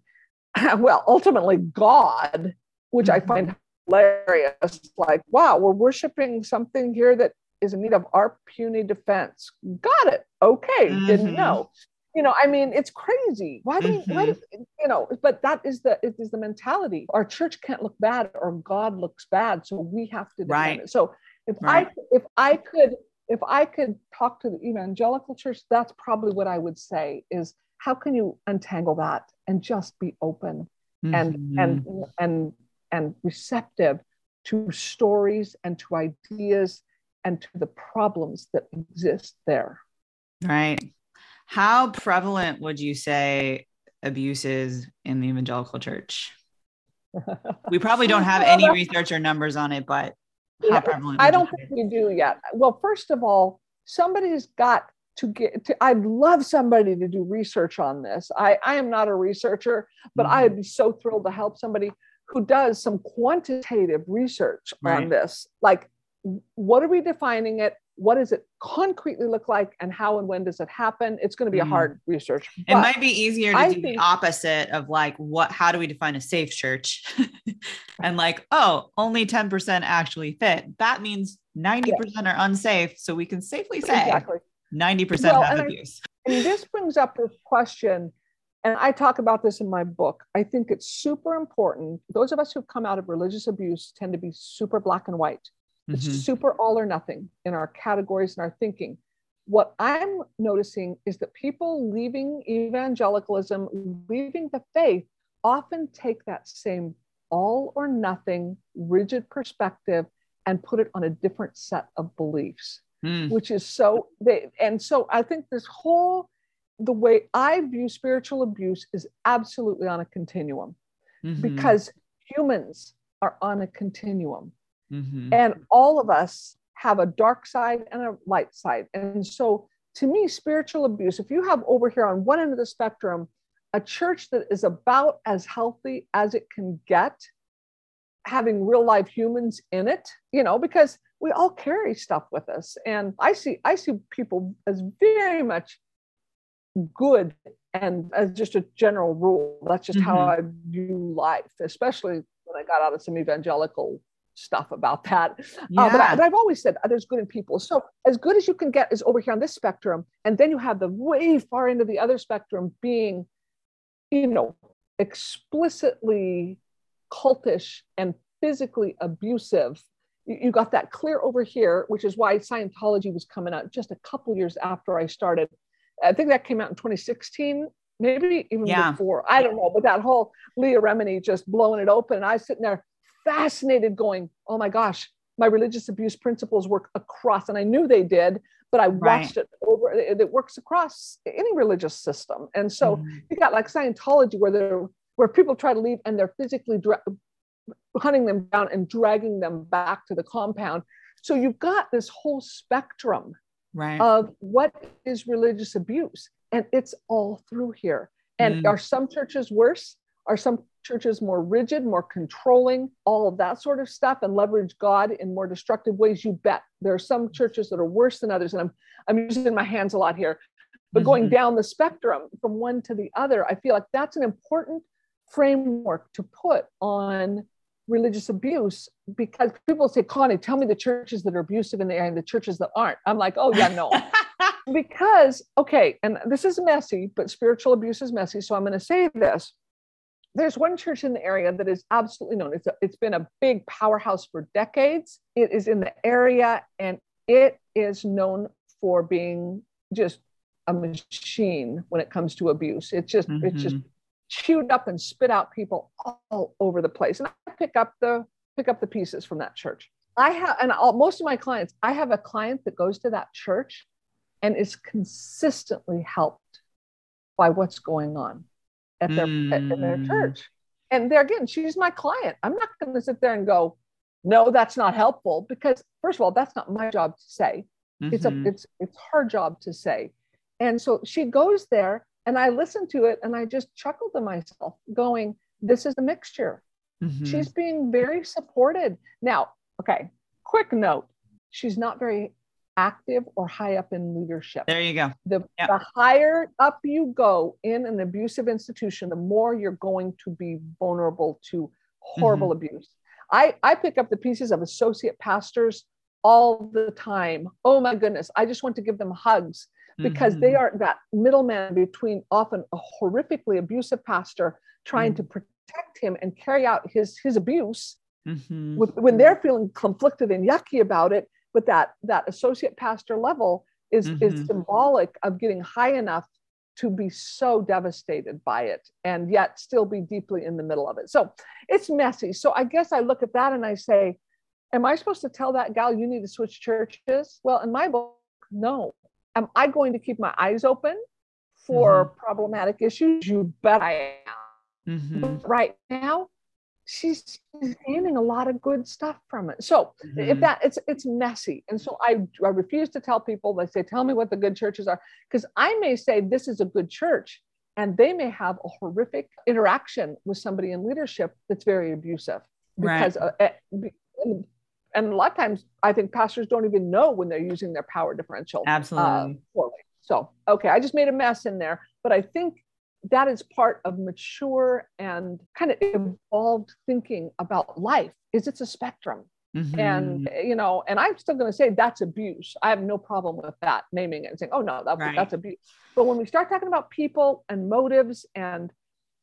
well ultimately god which mm-hmm. i find hilarious like wow we're worshiping something here that is in need of our puny defense got it okay mm-hmm. didn't know you know i mean it's crazy why do mm-hmm. why do, you know but that is the it is the mentality our church can't look bad or god looks bad so we have to defend right. it so if right. i if i could if i could talk to the evangelical church that's probably what i would say is how can you untangle that and just be open mm-hmm. and and and and receptive to stories and to ideas and to the problems that exist there right how prevalent would you say abuse is in the evangelical church? we probably don't have any research or numbers on it, but how prevalent? I don't think we do yet. Well, first of all, somebody's got to get to, I'd love somebody to do research on this. I, I am not a researcher, but mm-hmm. I'd be so thrilled to help somebody who does some quantitative research right. on this. Like, what are we defining it? What does it concretely look like and how and when does it happen it's going to be mm-hmm. a hard research it might be easier to I do think, the opposite of like what how do we define a safe church and like oh only 10% actually fit that means 90% are unsafe so we can safely say exactly. 90% well, have and abuse I, and this brings up this question and I talk about this in my book. I think it's super important. Those of us who've come out of religious abuse tend to be super black and white. It's mm-hmm. super all or nothing in our categories and our thinking. What I'm noticing is that people leaving evangelicalism, leaving the faith, often take that same all or nothing rigid perspective and put it on a different set of beliefs, mm. which is so they and so I think this whole the way I view spiritual abuse is absolutely on a continuum mm-hmm. because humans are on a continuum. Mm-hmm. And all of us have a dark side and a light side. And so, to me, spiritual abuse, if you have over here on one end of the spectrum, a church that is about as healthy as it can get, having real life humans in it, you know, because we all carry stuff with us. And I see, I see people as very much good and as just a general rule. That's just mm-hmm. how I view life, especially when I got out of some evangelical stuff about that. Yeah. Uh, but, I, have always said uh, there's good in people. So as good as you can get is over here on this spectrum, and then you have the way far into the other spectrum being, you know, explicitly cultish and physically abusive. You, you got that clear over here, which is why Scientology was coming out just a couple years after I started. I think that came out in 2016 maybe even yeah. before. I don't know, but that whole Leah Remini just blowing it open. And I was sitting there fascinated going, oh my gosh, my religious abuse principles work across, and I knew they did, but I watched right. it over. It, it, works across any religious system, and so mm-hmm. you got like Scientology, where they're where people try to leave and they're physically dra- hunting them down and dragging them back to the compound. So you've got this whole spectrum right. of what is religious abuse, and it's all through here. And mm. are some churches worse? Are some churches more rigid, more controlling, all of that sort of stuff, and leverage God in more destructive ways? You bet. There are some churches that are worse than others, and I'm I'm using my hands a lot here. But mm-hmm. going down the spectrum from one to the other, I feel like that's an important framework to put on religious abuse because people say, Connie, tell me the churches that are abusive in the area and the churches that aren't. I'm like, oh yeah, no. because okay, and this is messy, but spiritual abuse is messy. So I'm going to say this there's one church in the area that is absolutely known. It's, a, it's been a big powerhouse for decades. It is in the area and it is known for being just a machine when it comes to abuse. It's just, mm-hmm. it's just chewed up and spit out people all over the place. And I pick up the, pick up the pieces from that church. I have, and all, most of my clients, I have a client that goes to that church and is consistently helped by what's going on at their mm. at, their mm. church. And there again, she's my client. I'm not going to sit there and go, no, that's not helpful because first of all, that's not my job to say. Mm-hmm. It's a it's it's her job to say. And so she goes there and I listen to it and I just chuckle to myself, going, This is the mixture. Mm-hmm. She's being very supported. Now, okay, quick note. She's not very active or high up in leadership. There you go. The, yep. the higher up you go in an abusive institution, the more you're going to be vulnerable to horrible mm-hmm. abuse. I, I pick up the pieces of associate pastors all the time. Oh my goodness. I just want to give them hugs because mm-hmm. they are that middleman between often a horrifically abusive pastor trying mm-hmm. to protect him and carry out his, his abuse. Mm-hmm. With, when they're feeling conflicted and yucky about it, but that that associate pastor level is is mm-hmm. symbolic of getting high enough to be so devastated by it and yet still be deeply in the middle of it. So it's messy. So I guess I look at that and I say, Am I supposed to tell that gal you need to switch churches? Well, in my book, no. Am I going to keep my eyes open for mm-hmm. problematic issues? You bet I am. Mm-hmm. Right now, she's, gaining a lot of good stuff from it. So mm-hmm. if that it's it's messy. And so I I refuse to tell people, they say, tell me what the good churches are. Because I may say this is a good church, and they may have a horrific interaction with somebody in leadership that's very abusive. Because right. uh, and, and a lot of times I think pastors don't even know when they're using their power differential. Uh, Absolutely. Uh, so okay, I just made a mess in there, but I think that is part of mature and kind of evolved thinking about life is it's a spectrum mm-hmm. and you know and i'm still going to say that's abuse i have no problem with that naming it and saying oh no that, right. that's abuse but when we start talking about people and motives and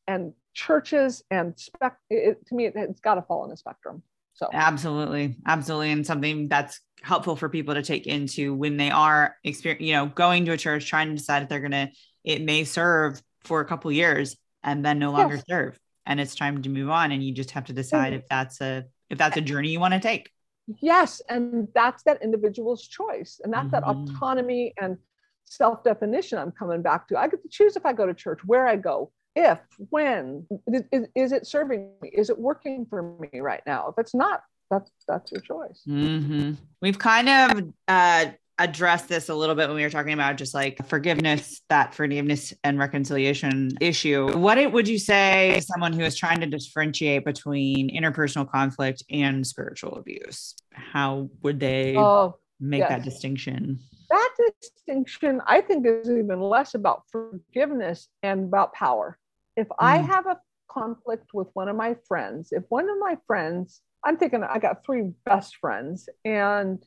and churches and spec it, to me it, it's got to fall in the spectrum so absolutely absolutely and something that's helpful for people to take into when they are experience you know going to a church trying to decide if they're going to it may serve for a couple years and then no longer yes. serve and it's time to move on and you just have to decide if that's a if that's a journey you want to take yes and that's that individual's choice and that's mm-hmm. that autonomy and self-definition i'm coming back to i get to choose if i go to church where i go if when is, is it serving me is it working for me right now if it's not that's that's your choice mm-hmm. we've kind of uh address this a little bit when we were talking about just like forgiveness, that forgiveness and reconciliation issue. What would you say someone who is trying to differentiate between interpersonal conflict and spiritual abuse? How would they oh, make yes. that distinction? That distinction, I think, is even less about forgiveness and about power. If mm. I have a conflict with one of my friends, if one of my friends, I'm thinking I got three best friends, and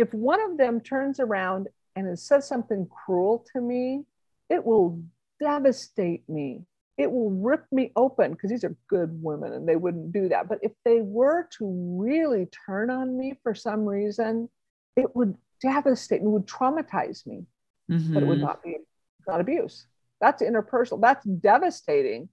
if one of them turns around and it says something cruel to me, it will devastate me. It will rip me open because these are good women and they wouldn't do that. But if they were to really turn on me for some reason, it would devastate me, would traumatize me. Mm-hmm. But it would mm-hmm. not be not abuse. That's interpersonal. That's devastating.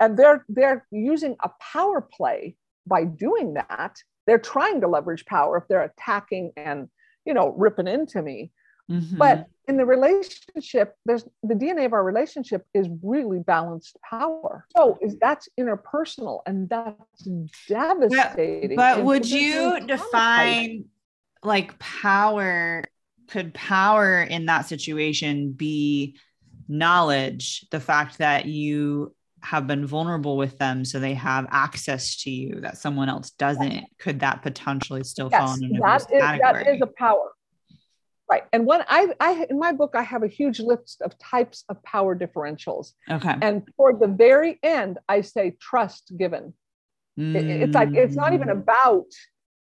And they're they're using a power play by doing that. They're trying to leverage power if they're attacking and you know, ripping into me. Mm-hmm. But in the relationship, there's the DNA of our relationship is really balanced power. So is that's interpersonal and that's devastating. But, but would you define like power? Could power in that situation be knowledge? The fact that you have been vulnerable with them so they have access to you that someone else doesn't could that potentially still yes, fall in that is, that is a power. Right and when I, I in my book i have a huge list of types of power differentials. Okay. And toward the very end i say trust given. Mm. it, it's like it's not even mm. about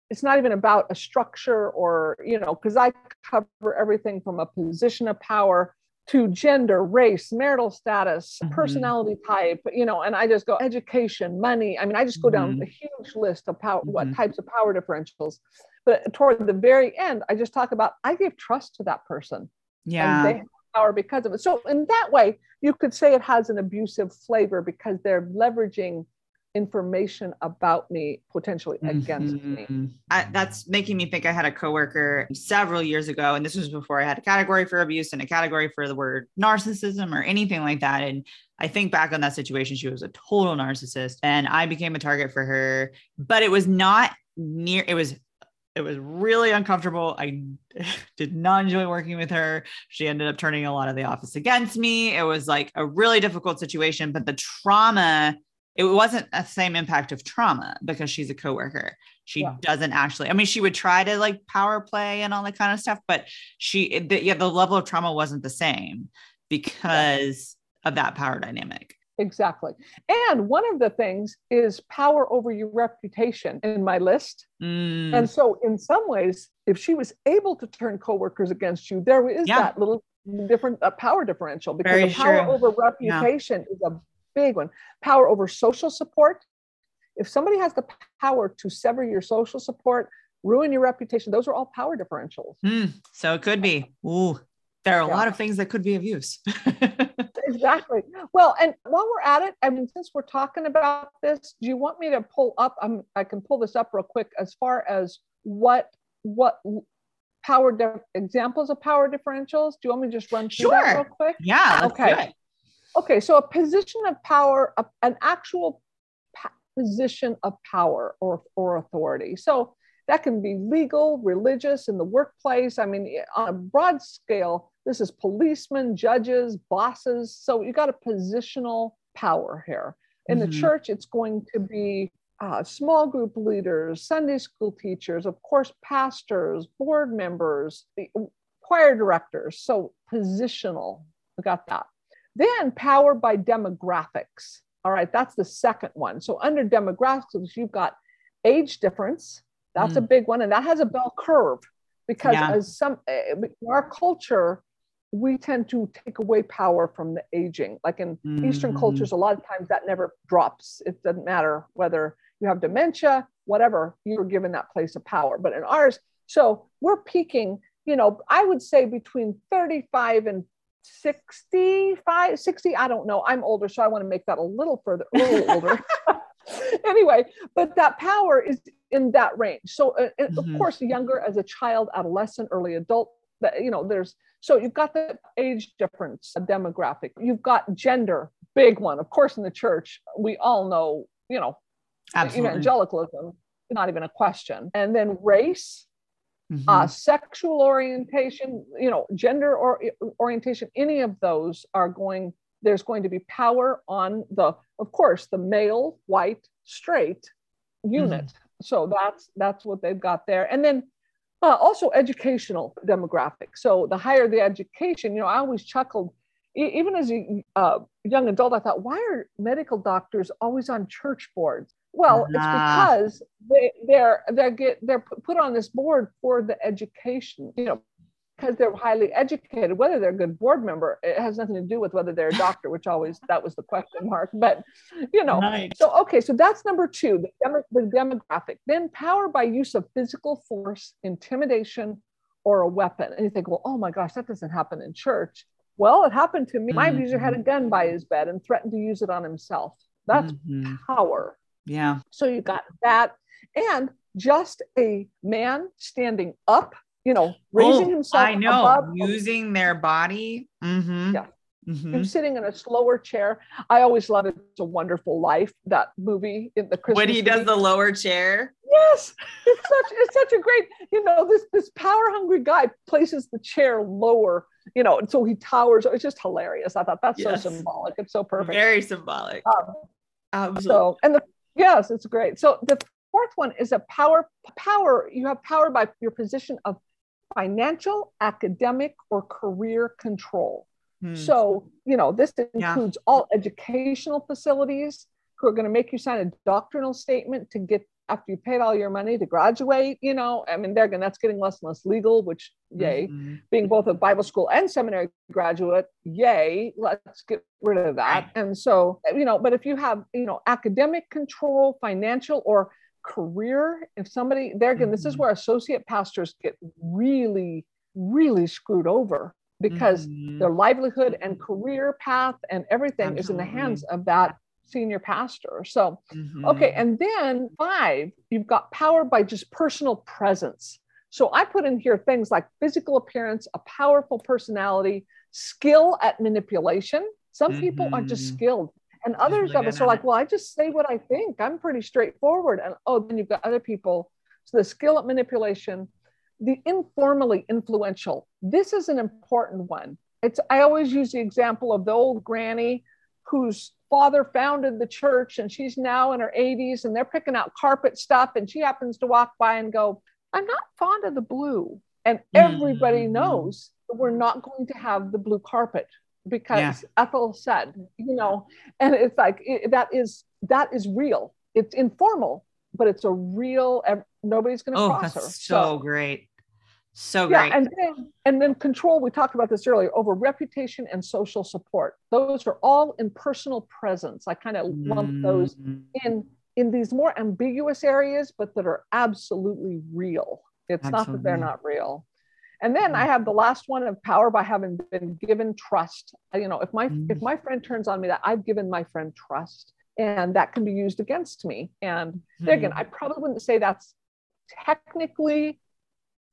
it's not even about a structure or you know because i cover everything from a position of power to gender, race, marital status, mm-hmm. personality type, you know, and I just go education, money. I mean, I just go down mm-hmm. a huge list of power, mm-hmm. what types of power differentials. But toward the very end, I just talk about I give trust to that person. Yeah. And they have power because of it. So in that way, you could say it has an abusive flavor because they're leveraging information about me potentially against mm-hmm. me. I, that's making me think I had a coworker several years ago, and this was before I had a category for abuse and a category for the word narcissism or anything like that. And I think back on that situation, she was a total narcissist, and I became a target for her, but it was not near, it was It was really uncomfortable. I did not enjoy working with her. She ended up turning a lot of the office against me. It was like a really difficult situation, but the trauma, it wasn't a same impact of trauma because she's a coworker. She yeah. doesn't actually, I mean, she would try to like power play and all that kind of stuff, but she, the, yeah, the level of trauma wasn't the same because of that power dynamic. Exactly. And one of the things is power over your reputation in my list. Mm. And so, in some ways, if she was able to turn coworkers against you, there is yeah. that little different uh, power differential because Very the power true. over reputation yeah. is a big one. Power over social support. If somebody has the power to sever your social support, ruin your reputation, those are all power differentials. Mm. So it could be. Ooh, there are a yeah. lot of things that could be of use. exactly. Well, and while we're at it, I mean, since we're talking about this, do you want me to pull up? I'm, I can pull this up real quick as far as what what power de- examples of power differentials. Do you want me to just run through sure. that real quick? Yeah. okay. Okay. So a position of power, a, an actual position of power or or authority. So that can be legal, religious, in the workplace. I mean, on a broad scale, this is policemen, judges, bosses. So you got a positional power here. In mm-hmm. the church, it's going to be uh, small group leaders, Sunday school teachers, of course, pastors, board members, choir directors. So positional, we got that. Then power by demographics. All right, that's the second one. So under demographics, you've got age difference, that's mm. a big one. And that has a bell curve because yeah. as some eh, in our culture, we tend to take away power from the aging. Like in mm-hmm. Eastern cultures, a lot of times that never drops. It doesn't matter whether you have dementia, whatever, you're given that place of power. But in ours, so we're peaking, you know, I would say between 35 and 65, 60. I don't know. I'm older, so I want to make that a little further, a little older. anyway, but that power is in that range. So, uh, mm-hmm. of course, younger as a child, adolescent, early adult, that you know, there's so you've got the age difference, demographic. You've got gender, big one. Of course, in the church, we all know, you know, Absolutely. evangelicalism, not even a question. And then race, Mm-hmm. Uh, sexual orientation, you know, gender or orientation, any of those are going, there's going to be power on the, of course, the male, white, straight unit. Mm-hmm. So that's that's what they've got there. And then uh, also educational demographic. So the higher the education, you know, I always chuckled, e- even as a uh, young adult, I thought, why are medical doctors always on church boards? Well, it's because they, they're they're get they're put on this board for the education, you know, because they're highly educated, whether they're a good board member, it has nothing to do with whether they're a doctor, which always that was the question mark. But you know, nice. so okay, so that's number two, the, demo, the demographic. Then power by use of physical force, intimidation, or a weapon. And you think, well, oh my gosh, that doesn't happen in church. Well, it happened to me. My mm-hmm. abuser had a gun by his bed and threatened to use it on himself. That's mm-hmm. power. Yeah. So you got that. And just a man standing up you know, raising oh, himself. I know, above, using their body. Mm-hmm. Yeah. Mm-hmm. Him sitting in a slower chair. I always love it. It's a Wonderful Life, that movie in the Christmas. When he does the lower chair. Yes, it's such it's such a great. You know, this this power hungry guy places the chair lower. You know, and so he towers. It's just hilarious. I thought that's yes. so symbolic. It's so perfect. Very symbolic. Um, Absolutely. So and the yes, it's great. So the fourth one is a power power. You have power by your position of financial, academic, or career control. Hmm. So, you know, this includes yeah. all educational facilities who are going to make you sign a doctrinal statement to get after you paid all your money to graduate, you know, I mean, they're going that's getting less and less legal, which yay. Mm-hmm. Being both a Bible school and seminary graduate, yay, let's get rid of that. And so, you know, but if you have, you know, academic control, financial, or career if somebody there again mm-hmm. this is mm-hmm. where associate pastors get really really screwed over because mm-hmm. their livelihood and career path and everything Absolutely. is in the hands of that senior pastor so mm-hmm. okay and then five you've got power by just personal presence so i put in here things like physical appearance a powerful personality skill at manipulation some people are just mm-hmm. skilled and others of us are like, well, I just say what I think. I'm pretty straightforward. And oh, then you've got other people. So the skill at manipulation, the informally influential. This is an important one. It's I always use the example of the old granny whose father founded the church and she's now in her 80s and they're picking out carpet stuff and she happens to walk by and go, I'm not fond of the blue. And everybody mm-hmm. knows that we're not going to have the blue carpet because yeah. Ethel said, you know, and it's like it, that is that is real. It's informal, but it's a real. Nobody's going to oh, cross her. So, so great. So great. Yeah, and then and then control. We talked about this earlier over reputation and social support. Those are all in personal presence. I kind of lump mm-hmm. those in in these more ambiguous areas, but that are absolutely real. It's absolutely. not that they're not real. And then I mm-hmm. have the last one of power by having been given trust. You know, if my mm-hmm. if my friend turns on me that I've given my friend trust, and that can be used against me. And mm-hmm. again, I probably wouldn't say that's technically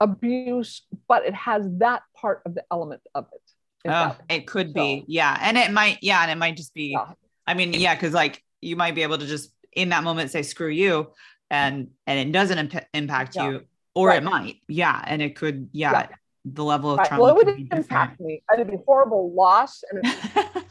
abuse, but it has that part of the element of it. Oh, it could so, be. Yeah. And it might, yeah. And it might just be, yeah. I mean, yeah, because like you might be able to just in that moment say, screw you. And, and it doesn't imp- impact yeah. you, or right. it might. Yeah. And it could, yeah. yeah. The level of right. trauma. Well, it would impact me. It'd be horrible loss. And yes.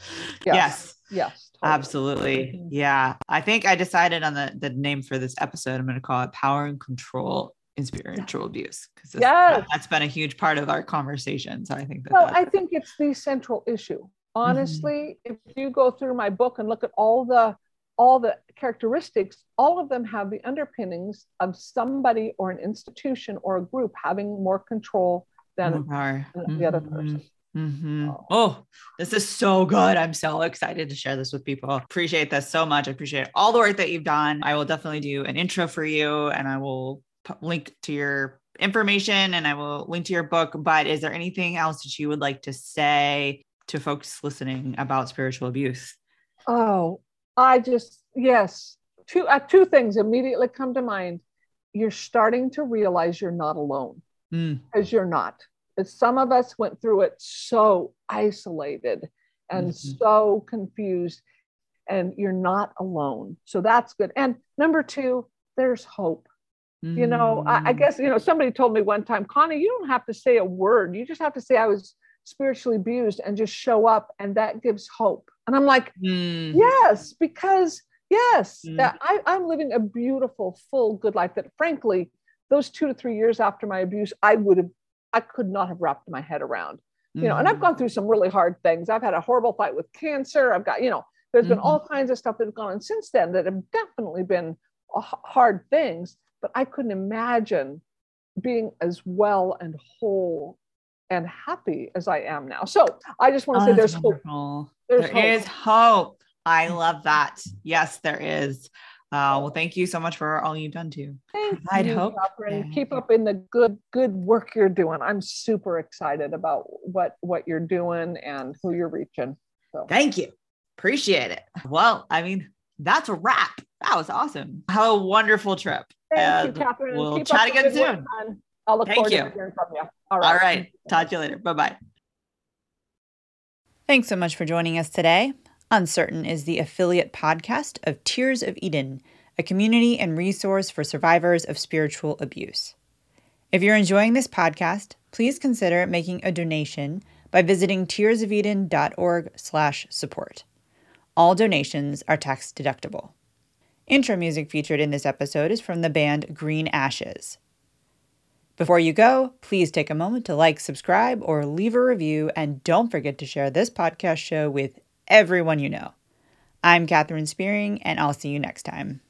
yes. Yes. Totally. Absolutely. Mm-hmm. Yeah. I think I decided on the, the name for this episode. I'm going to call it Power and Control in spiritual abuse because yes. That, has been a huge part of our conversation. So I think that. Well, I think it's the central issue. Mm-hmm. Honestly, mm-hmm. if you go through my book and look at all the all the characteristics, all of them have the underpinnings of somebody or an institution or a group having more control than, than mm-hmm. the other mm-hmm. person. Mm-hmm. Oh, this is so good. I'm so excited to share this with people. Appreciate this so much. I appreciate all the work that you've done. I will definitely do an intro for you and I will link to your information and I will link to your book. But is there anything else that you would like to say to folks listening about spiritual abuse? Oh, I just, yes, two, uh, two things immediately come to mind. You're starting to realize you're not alone because mm. you're not. Some of us went through it so isolated and mm-hmm. so confused, and you're not alone. So that's good. And number two, there's hope you know I, I, mm. guess you know somebody told me one time connie you don't have to say a word you just have to say i was spiritually abused and just show up and that gives hope and i'm like mm. yes because yes mm. I, i'm living a beautiful full good life that frankly those two to three years after my abuse i would have i could not have wrapped my head around you know and i've gone mm. through some really hard things i've had a horrible fight with cancer i've got you know there's mm-hmm. been all kinds of stuff that's gone on since then that have definitely been hard things but I couldn't imagine being as well and whole and happy as I am now. So I just want to oh, say there's wonderful. hope. There's there hope. Is hope. I love that. Yes, there is. Uh, well, thank you so much for all you've done too. Thank I'd you, hope. And keep up in the good, good work you're doing. I'm super excited about what what you're doing and who you're reaching. So thank you. Appreciate it. Well, I mean, that's a wrap. That was awesome. Have a wonderful trip. Thank you, Catherine. We'll Keep chat again soon. I'll look Thank forward you. to hearing from you. All right. All right. Talk to you later. Bye bye. Thanks so much for joining us today. Uncertain is the affiliate podcast of Tears of Eden, a community and resource for survivors of spiritual abuse. If you're enjoying this podcast, please consider making a donation by visiting tearsofeden.org/support. All donations are tax deductible. Intro music featured in this episode is from the band Green Ashes. Before you go, please take a moment to like, subscribe, or leave a review, and don't forget to share this podcast show with everyone you know. I'm Catherine Spearing, and I'll see you next time.